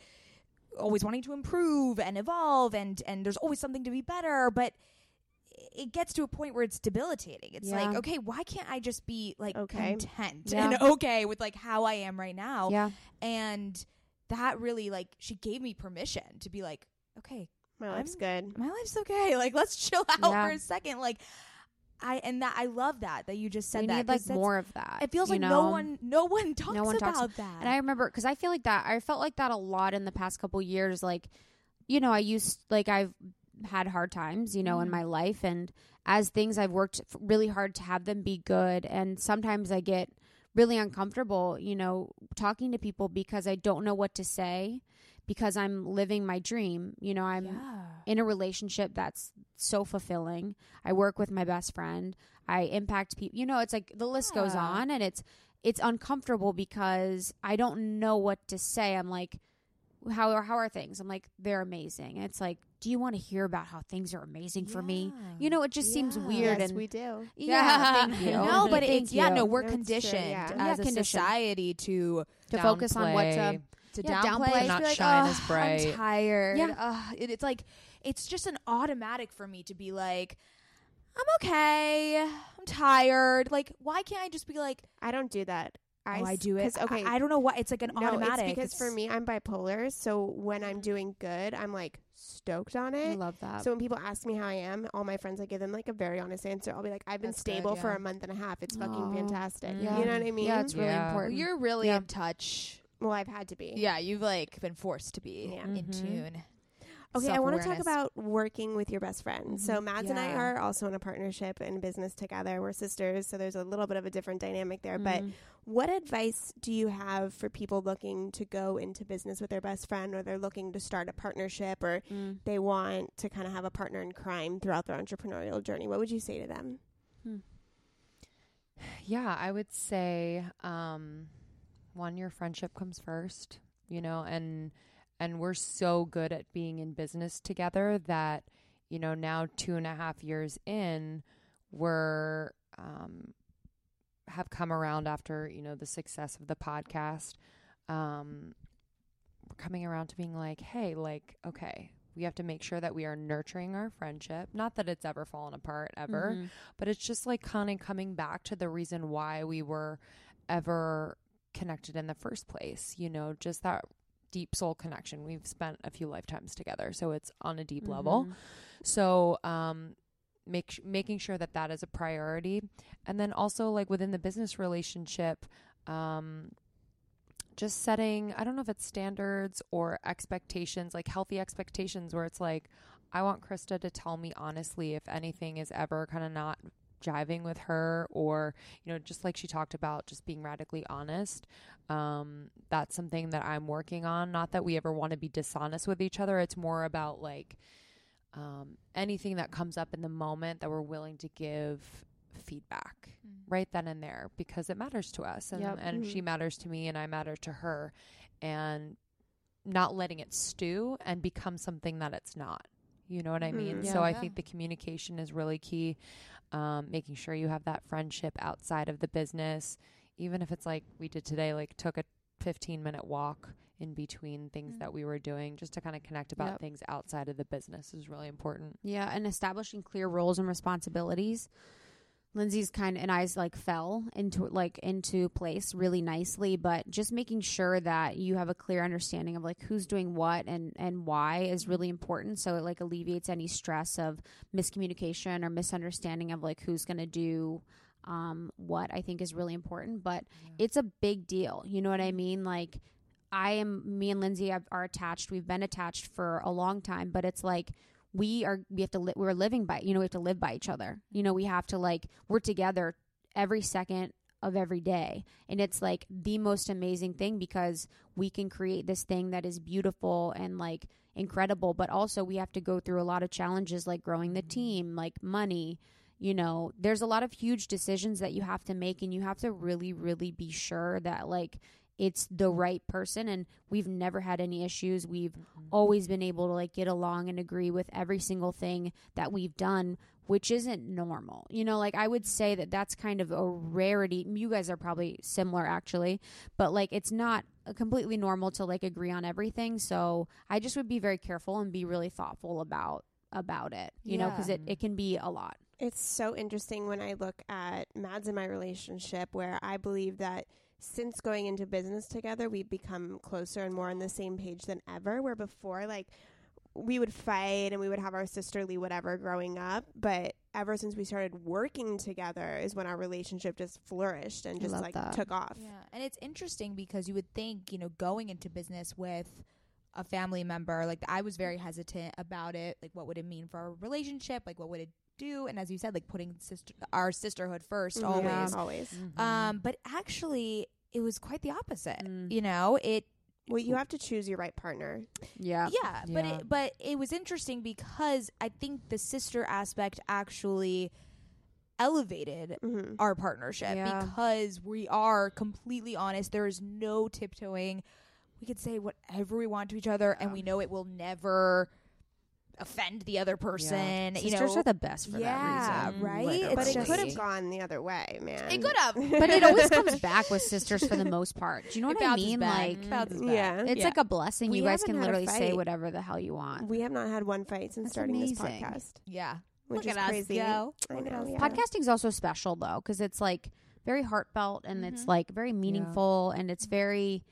always wanting to improve and evolve and and there's always something to be better, but it gets to a point where it's debilitating. It's Yeah. like, okay, why can't I just be like Okay. content Yeah. and okay with like how I am right now? Yeah. And that really like she gave me permission to be like, okay, My life's I'm- good. my life's okay. Like let's chill out Yeah. for a second. Like I and that I love that that you just said we that. need like 'cause that's- more of that. It feels like know? no one no one talks no one about talks- that. And I remember because I feel like that. I felt like that a lot in the past couple years. Like, you know, I used like I've had hard times, you know, in Mhm. my life, and as things I've worked really hard to have them be good, and sometimes I get really uncomfortable, you know, talking to people because I don't know what to say because I'm living my dream. You know, I'm yeah. in a relationship that's so fulfilling. I work with my best friend. I impact people. You know, it's like the list goes on and it's it's uncomfortable because I don't know what to say. I'm like how are how are things? I'm like they're amazing. And it's like do you want to hear about how things are amazing for me? You know, it just seems weird yes, and we do. yeah, thank you. No, but it's yeah, no, we're No, conditioned yeah. as Yeah, a conditioned. society to to focus on what to to Yeah, downplay, downplay, not like, shine "Ugh, as bright." I'm tired. Yeah. Ugh, it, it's like it's just an automatic for me to be like, I'm okay. I'm tired. Like, why can't I just be like, I don't do that. Oh, I s- do it. Okay, I, I don't know why. It's like an no, automatic. it's because for me, I'm bipolar. So when I'm doing good, I'm like stoked on it. I love that. So when people ask me how I am, all my friends, I give them like a very honest answer. I'll be like, I've been That's good, stable for a month and a half. It's fucking Oh, fantastic. yeah. You know what I mean? yeah, it's really Yeah. important. you're really Yeah. in touch. well, I've had to be. Yeah, you've like been forced to be Yeah. in Mhm. tune. Okay, I want to talk about working with your best friend. So Mhm. Mads and I are also in a partnership and business together. We're sisters, so there's a little bit of a different dynamic there. But Mhm. what advice do you have for people looking to go into business with their best friend, or they're looking to start a partnership, or Mm. they want to kind of have a partner in crime throughout their entrepreneurial journey? What would you say to them? Yeah, I would say um, one, your friendship comes first, you know, and and we're so good at being in business together that you know now two and a half years in, we're um, have come around after you know the success of the podcast. Um, we're coming around to being like, hey, like, okay, we have to make sure that we are nurturing our friendship. Not that it's ever fallen apart ever Mhm. but it's just like kind of coming back to the reason why we were ever connected in the first place you know just that deep soul connection. We've spent a few lifetimes together so it's on a deep level. Mhm. so um make sh- making sure that that is a priority. And then also like within the business relationship um just setting i don't know if it's standards or expectations like healthy expectations where it's like i want krista to tell me honestly if anything is ever kind of not jiving with her or you know just like she talked about just being radically honest um that's something that i'm working on. Not that we ever want to be dishonest with each other. It's more about like um anything that comes up in the moment that we're willing to give feedback right then and there because it matters to us and, Yep. and she matters to me and I matter to her. And not letting it stew and become something that it's not. You know what I mean? Mhm. So I Yeah. think the communication is really key. Um, making sure you have that friendship outside of the business, even if it's like we did today, like took a 15 minute walk in between things Mm. that we were doing just to kind of connect about Yep. things outside of the business is really important. Yeah, and establishing clear roles and responsibilities. Lindsey's kind of, and I's like fell into like into place really nicely, but just making sure that you have a clear understanding of like who's doing what and and why is really important. So it like alleviates any stress of miscommunication or misunderstanding of like who's going to do um what I think is really important. But it's a big deal. You know what I mean? Like I am me and Lindsay are attached. We've been attached for a long time, but it's like we are we have to li- we're living by you know we have to live by each other. You know we have to like we're together every second of every day. And it's like the most amazing thing because we can create this thing that is beautiful and like incredible. But also we have to go through a lot of challenges like growing the team like money you know. There's a lot of huge decisions that you have to make and you have to really really be sure that like it's the mm-hmm. right person and we've never had any issues. We've mm-hmm. always been able to like get along and agree with every single thing that we've done, which isn't normal. You know, like I would say that that's kind of a rarity. You guys are probably similar actually, but like it's not completely normal to like agree on everything. So I just would be very careful and be really thoughtful about about it, you know, 'cause know, because it, it can be a lot. It's so interesting when I look at Mads in my relationship where I believe that since going into business together, we've become closer and more on the same page than ever. Where before, like, we would fight and we would have our sisterly whatever growing up, but ever since we started working together is when our relationship just flourished and just like that. took off. Yeah. And it's interesting because you would think, you know, going into business with a family member, like I was very hesitant about it. Like what would it mean for our relationship? Like what would it do and as you said like putting sister our sisterhood 1st always yeah, always mm-hmm. um but actually it was quite the opposite mm. you know it well you have to choose your right partner yeah yeah, yeah. but it, but it was interesting because i think the sister aspect actually elevated mm-hmm. our partnership yeah. because we are completely honest there is no tiptoeing we could say whatever we want to each other and we know it will never offend the other person. Yeah. You Sisters know, are the best for yeah, that reason, right? Like, but it could have gone the other way, man. It could have, but it always comes back with sisters for the most part. Do you know it what I mean? Like, yeah, it's yeah. like a blessing. We you guys can literally say whatever the hell you want. We have not had one fight since That's starting amazing. this podcast. Yeah, which Look is crazy. Go. I know. Yeah. Podcasting's also special though because it's like very heartfelt and mm-hmm. it's like very meaningful and it's very,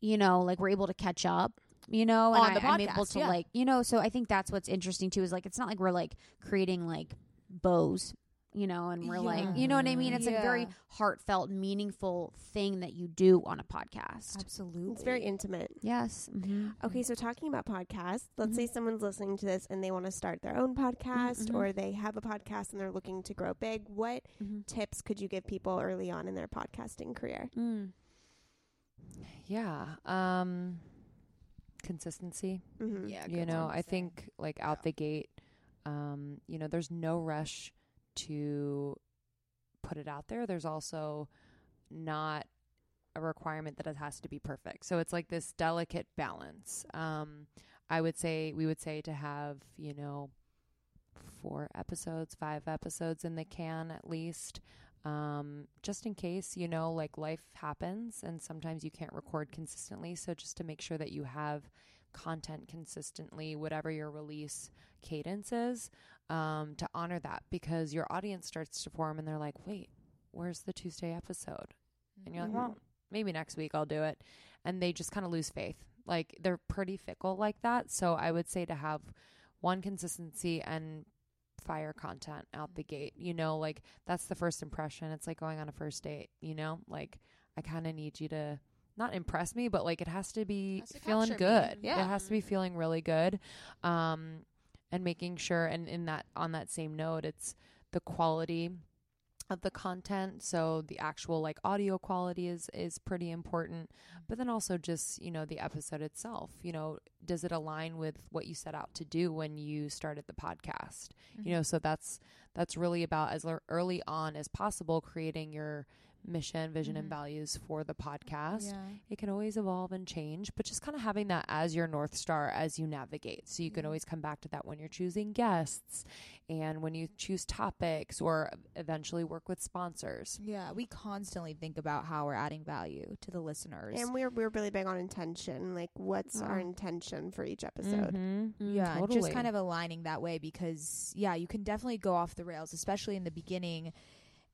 you know, like we're able to catch up you know, and on the I, am able to yeah. like, you know, so I think that's what's interesting too is like it's not like we're like creating like bows, you know, and we're yeah. like, you know what I mean? It's yeah. a very heartfelt, meaningful thing that you do on a podcast. Absolutely, it's very intimate. Yes. Mm-hmm. Okay, so talking about podcasts, let's mm-hmm. say someone's listening to this and they want to start their own podcast, mm-hmm. or they have a podcast and they're looking to grow big. What mm-hmm. tips could you give people early on in their podcasting career? Mm. Yeah. Um consistency. Mm-hmm. Yeah, you know, I think like out yeah. the gate, um, you know, there's no rush to put it out there. There's also not a requirement that it has to be perfect. So it's like this delicate balance. Um, I would say we would say to have, you know, four episodes, five episodes in the can at least um, just in case, you know, like life happens and sometimes you can't record consistently. So just to make sure that you have content consistently, whatever your release cadence is, um, to honor that because your audience starts to form and they're like, wait, where's the Tuesday episode? And you're like, mm-hmm. well, maybe next week I'll do it. And they just kind of lose faith. Like they're pretty fickle like that. So I would say to have one consistency and fire content out the gate. You know, like that's the first impression. It's like going on a first date, you know? Like I kind of need you to not impress me, but like it has to be has to feeling good. Me. Yeah. It has to be feeling really good. Um and making sure and in that on that same note, it's the quality of the content so the actual like audio quality is is pretty important but then also just you know the episode itself you know does it align with what you set out to do when you started the podcast mm-hmm. you know so that's that's really about as early on as possible creating your mission, vision, mm-hmm. and values for the podcast. Yeah. It can always evolve and change, but just kind of having that as your North Star as you navigate. So you can always come back to that when you're choosing guests and when you choose topics or eventually work with sponsors. Yeah, we constantly think about how we're adding value to the listeners. And we're, we're really big on intention. Like, what's our intention for each episode? Mm-hmm. Mm, yeah, totally. just kind of aligning that way because, yeah, you can definitely go off the rails, especially in the beginning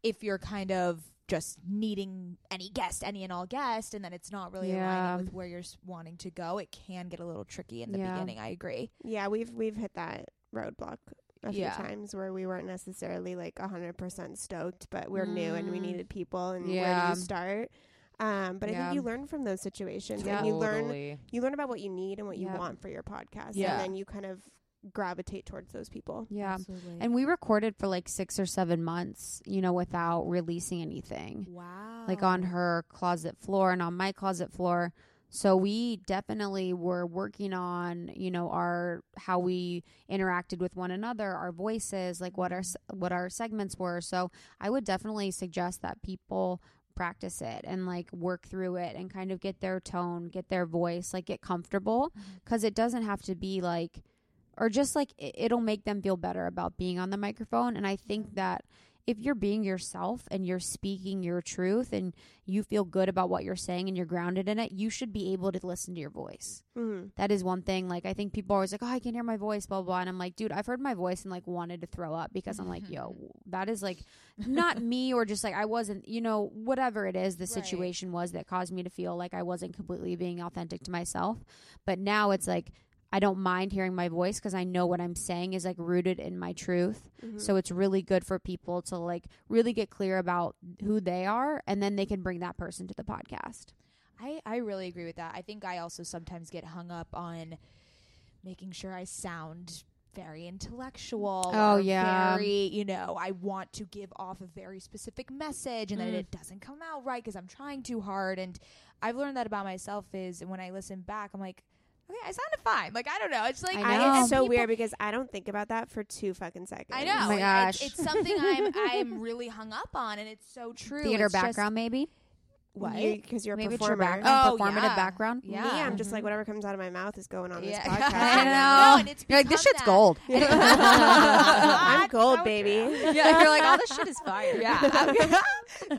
if you're kind of just needing any guest, any and all guest, and then it's not really yeah. aligning with where you're wanting to go, it can get a little tricky in the yeah. beginning. I agree. Yeah, we've we've hit that roadblock a few yeah. times where we weren't necessarily like hundred percent stoked, but we're mm. new and we mm. needed people, and where do you start? Um, but I think you learn from those situations, and you learn you learn about what you need and what you want for your podcast, yeah. and then you kind of gravitate towards those people. Yeah. Absolutely. And we recorded for like 6 or 7 months, you know, without releasing anything. Wow. Like on her closet floor and on my closet floor. So we definitely were working on, you know, our how we interacted with one another, our voices, like what our what our segments were. So I would definitely suggest that people practice it and like work through it and kind of get their tone, get their voice, like get comfortable mm-hmm. because it doesn't have to be like or just like it, it'll make them feel better about being on the microphone and I think that if you're being yourself and you're speaking your truth and you feel good about what you're saying and you're grounded in it, you should be able to listen to your voice. Mhm. That is one thing. Like I think people are always like, "Oh, I can hear my voice," blah blah. blah. And I'm like, dude, I've heard my voice and like wanted to throw up because I'm like, yo, that is like not me or just like I wasn't, you know, whatever it is the situation was that caused me to feel like I wasn't completely being authentic to myself. But now it's like I don't mind hearing my voice because I know what I'm saying is like rooted in my truth. Mhm. So it's really good for people to like really get clear about who they are and then they can bring that person to the podcast. I, I really agree with that. I think I also sometimes get hung up on making sure I sound very intellectual. Oh, yeah. Very, you know, I want to give off a very specific message and then Mm. it doesn't come out right because I'm trying too hard. And I've learned that about myself is when I listen back, I'm like, okay, I sounded fine. Like, I don't know. It's like, I I, know. it's so weird because I don't think about that for two fucking seconds. I know. Oh my and it's- gosh. It's, something I'm I'm really hung up on, and it's so true. Theater It's just- background maybe? what? Because you're a Maybe it's your performer. background, Oh, performative yeah. background. Yeah. Me, I'm just like whatever comes out of my mouth is going on Yeah. this podcast. I know. No, and it's You're like, this become shit's that. gold. I'm gold, baby. yeah, you're like, all this shit is fire. Yeah.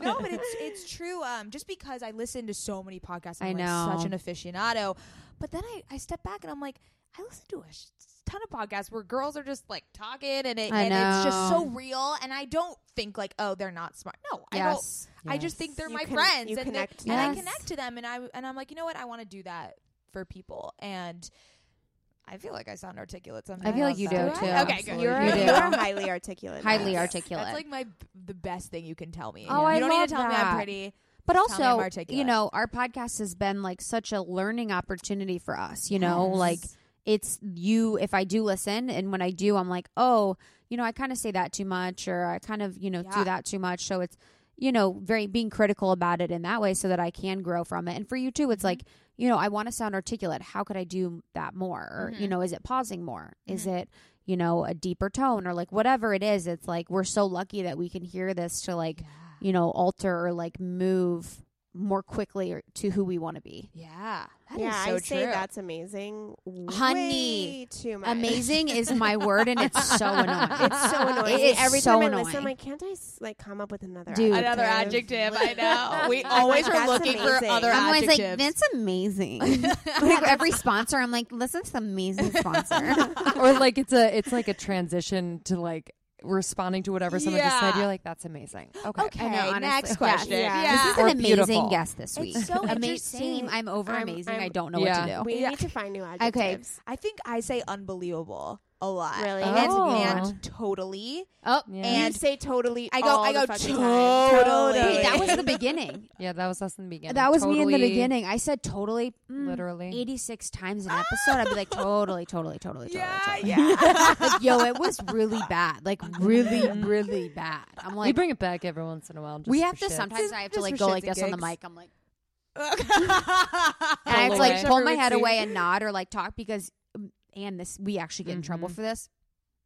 no, but it's it's true. Um, just because I listen to so many podcasts, I'm I like know. such an aficionado. But then I, I step back and I'm like, I listen to a sh- ton of podcasts where girls are just like talking and it I and it's just so real. And I don't think like, oh, they're not smart. No, I don't. Yes. I just think they're You my con- friends, you and, they- to and I connect to them, and I and I'm like, you know what, I want to do that for people, and I feel like I sound articulate sometimes. I feel like you do, I? too. Okay, good. You're, You do. you're highly articulate. Highly Yes. articulate. That's like my the best thing you can tell me. Oh, I you don't need love to tell me that. I'm pretty. But Tell me I'm also, you know, our podcast has been like such a learning opportunity for us. You know, Yes. like it's you. If I do listen, and when I do, I'm like, oh, you know, I kind of say that too much, or I kind of, you know, Yeah. do that too much. So it's, you know, very being critical about it in that way, so that I can grow from it. And for you too, it's Mhm. like, you know, I want to sound articulate. How could I do that more? Or you Mhm. know, is it pausing more? Is Mhm. it you know a deeper tone or like whatever it is? It's like we're so lucky that we can hear this to like you know, alter or like move more quickly or to who we want to be. Yeah, that is yeah, so I say true. that's amazing. Honey, way too much. Amazing is my word, and it's so annoying. It's so annoying. It is Every so time I annoying. listen, I'm like, can't I like come up with another Dude. Another adjective. I know. We always like, are that's looking for amazing. other I'm always like, adjectives. that's amazing. like every sponsor, I'm like, listen to the amazing sponsor. or like it's a it's like a transition to like responding to whatever someone just said. Yeah. You're like, that's amazing. Okay. Okay, I know, honestly. next question. Yeah. Yeah. This is Or an amazing beautiful. guest this week. It's so Ama- interesting. Same. I'm over I'm- amazing. I'm- I don't know Yeah. what to do. We Yeah. need to find new adjectives. Okay. I think I say unbelievable a lot. Really? And, Oh. and totally. Oh, Yeah. And- you say totally. I go- all I the go fucking totally. wait, that was the beginning. yeah, that was us in the beginning. That was me in the Totally, beginning. I said totally, mm, Literally. 86 times an episode. I'd be like, totally, totally, totally, totally. Yeah, totally. yeah. like, yo, it was really bad. Like, really, really bad. I'm we like, bring it back every once in a while. Just we for have to shits. sometimes I have to just like for go shits like and this on the gigs. mic. I'm like, and and I have to like away. pull my head away and nod or like talk because, and this, we actually get in trouble Mhm. for this.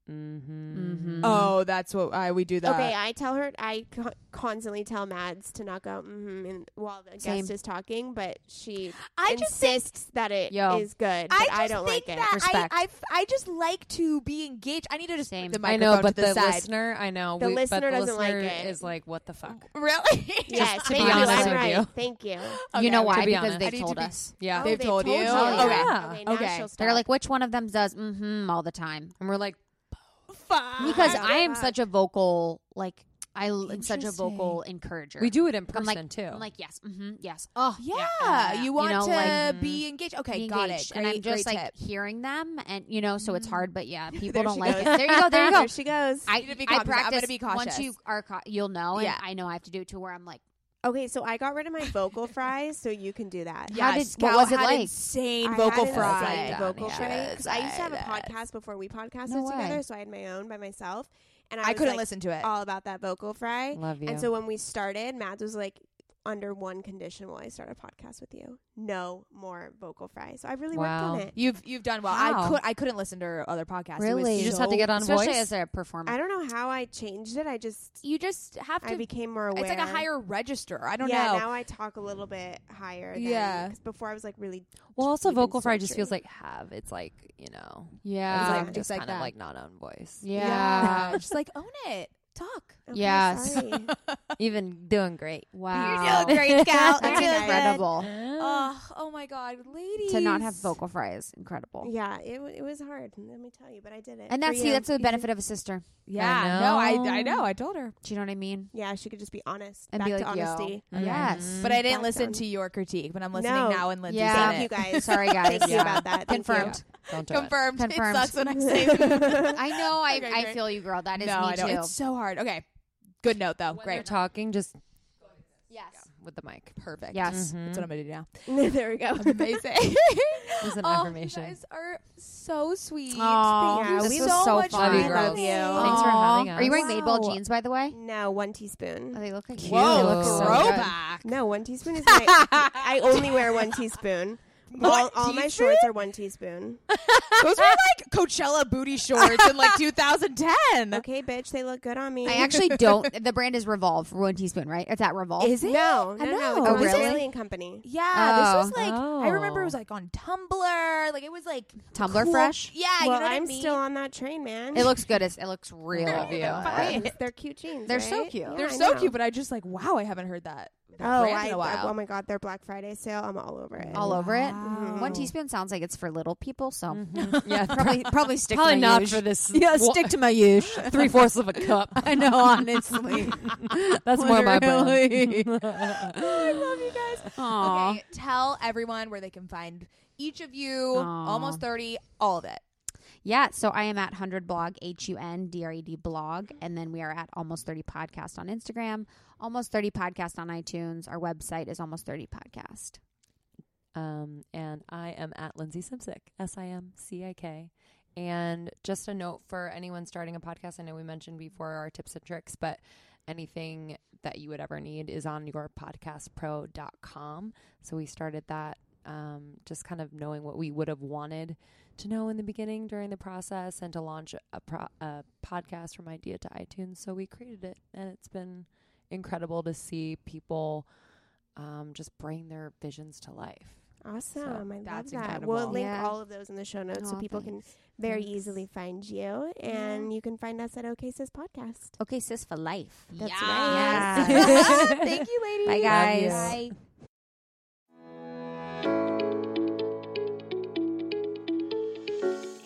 Mm-hmm. Mhm. Oh, that's what I we do that. Okay, I tell her I co- constantly tell Mads to not go mm-hmm and while the Same. guest is talking, but she I just think insists that it is Yo. good. But I I, just don't think like it. that Respect. I, I I just like to be engaged. I need to just Same. put the I know, but to the, the, side. listener, I know, The we, but listener the doesn't like it. is like, what the fuck? Really? yes, to be honest I'm with right. you. Thank you. you know why? Be Because honest. They've to told be- us. Yeah, Oh, They've told you? you. Oh, Okay. yeah. Okay, now They're like, which one of them does mm-hmm all the time? and we're like, Fuck. Because I am such a vocal, like, I am such a vocal encourager. we do it in I'm person like, too. I'm like, yes, mm-hmm, yes. Oh, yeah, you want know, to like, be engaged. Okay, be got engaged. it. and I'm just like tip. hearing them, and you know, so it's Mm. hard. But yeah, people don't like goes. it. There you go. There you go. There she goes. I, You need to I cautious. I'm gonna practice be once you are, ca- you'll know, and Yeah. I know I have to do it to where I'm like, okay, so I got rid of my vocal fries, so you can do that. Yeah, Yes, did- what Cal was it had like? Insane I vocal had fry. insane down vocal here. fry. 'Cause I used to have a podcast before we podcasted No together, so I had my own by myself, and I, I was, couldn't like, listen to it. all about that vocal fry. Love you. And so when we started, Mads was like, under one condition will I start a podcast with you. No more vocal fry. So I really Wow. worked on it. You've you've done well. I could I couldn't listen to her other podcasts. Really? You just had to get on Especially voice. as a performer. I don't know how I changed it. I just You just have I to. became more aware. It's like a higher register. I don't yeah, know. Yeah, now I talk a little bit higher. Than, Yeah. 'cause before I was like really. well, also vocal fry just feels like have. It's like you know, yeah. it's Yeah, like it's just like kind that. of like not own voice. yeah. just like own it. Talk. Okay, Yes. sorry. Even doing great. Wow. You're doing great, Scout. That's You're incredible. Oh, oh my God, ladies! To not have vocal fry is incredible. yeah, it w- it was hard. Let me tell you, but I did it. And that's see, that's the benefit of a sister. Yeah, no, I I know. I told her, Do you know what I mean? Yeah, she could just be honest. And Back be to like, yo. honesty. Yes. Mm-hmm. but I didn't Back listen down. to your critique. But I'm listening No. now, and Lindsey Yeah. Thank you guys. Sorry, guys. Thank you Yeah. about that. Thank you. Confirmed. Don't do it. Confirmed. Confirmed. It sucks when I say. I know. I, Okay, I feel you, girl. That is no, me I know too. it's so hard. Okay, good note though. When Great, talking, just yes. with the mic. perfect. Yes. Mhm. that's what I'm gonna do now. there we go. Amazing. It's an oh, affirmation. You guys are so sweet. Aw, Thank you this so, was so much fun. Love you, having girls. me. Thanks for having us. Are you wearing made ball jeans, by the way? No, one teaspoon. Oh, they look like Whoa, They look so good. No, one teaspoon is my. I only wear one teaspoon. All, all my shorts are one teaspoon. Those were like Coachella booty shorts in like 2010. Okay, bitch, they look good on me. I actually don't. The brand is Revolve for one teaspoon, right? It's at Revolve. Is it? no, I no, no, oh, know. it's Oh, really? Australian company. Yeah, oh. this was Oh. like I oh. remember it Oh. was like on Tumblr. Like it was like Tumblr cool- fresh? Yeah, well, you know what I'm I mean. still on that train, man. It looks good. It's, it looks real. Love you. They're cute jeans. They're so cute. Yeah, They're I so know. cute, but I just like wow, I haven't heard that. That Oh, brand I, in a while. oh my god, their Black Friday sale. I'm all over it. All over it. Wow. One teaspoon sounds like it's for little people, so Mm-hmm. yeah, probably probably stick probably to my not use. for this. Yeah, Well, stick to my use. three fourths of a cup. I know, honestly. That's more my brand. Oh, I love you guys. Aw. Okay, tell everyone where they can find each of you. Aw. Almost 30, all of it. Yeah, so I am at 100 blog, H U N D R E D blog. And then we are at Almost 30 Podcast on Instagram, Almost 30 Podcast on iTunes. Our website is Almost 30 Podcast. Um, and I am at Lindsey Simcik, S I M C I K. And just a note for anyone starting a podcast, I know we mentioned before our tips and tricks, but anything that you would ever need is on yourpodcastpro.com. So we started that um, just kind of knowing what we would have wanted to know in the beginning during the process and to launch a, pro- a podcast from idea to iTunes. So we created it, and it's been incredible to see people um, just bring their visions to life. Awesome. I love that. incredible. We'll link Yeah. all of those in the show notes so Aw, people can very Thanks. easily find you. And you can find us at OK Sis Podcast. Okay, sis for life. That's Yes. right. Yes. Thank you, ladies. Bye, guys. you. Bye.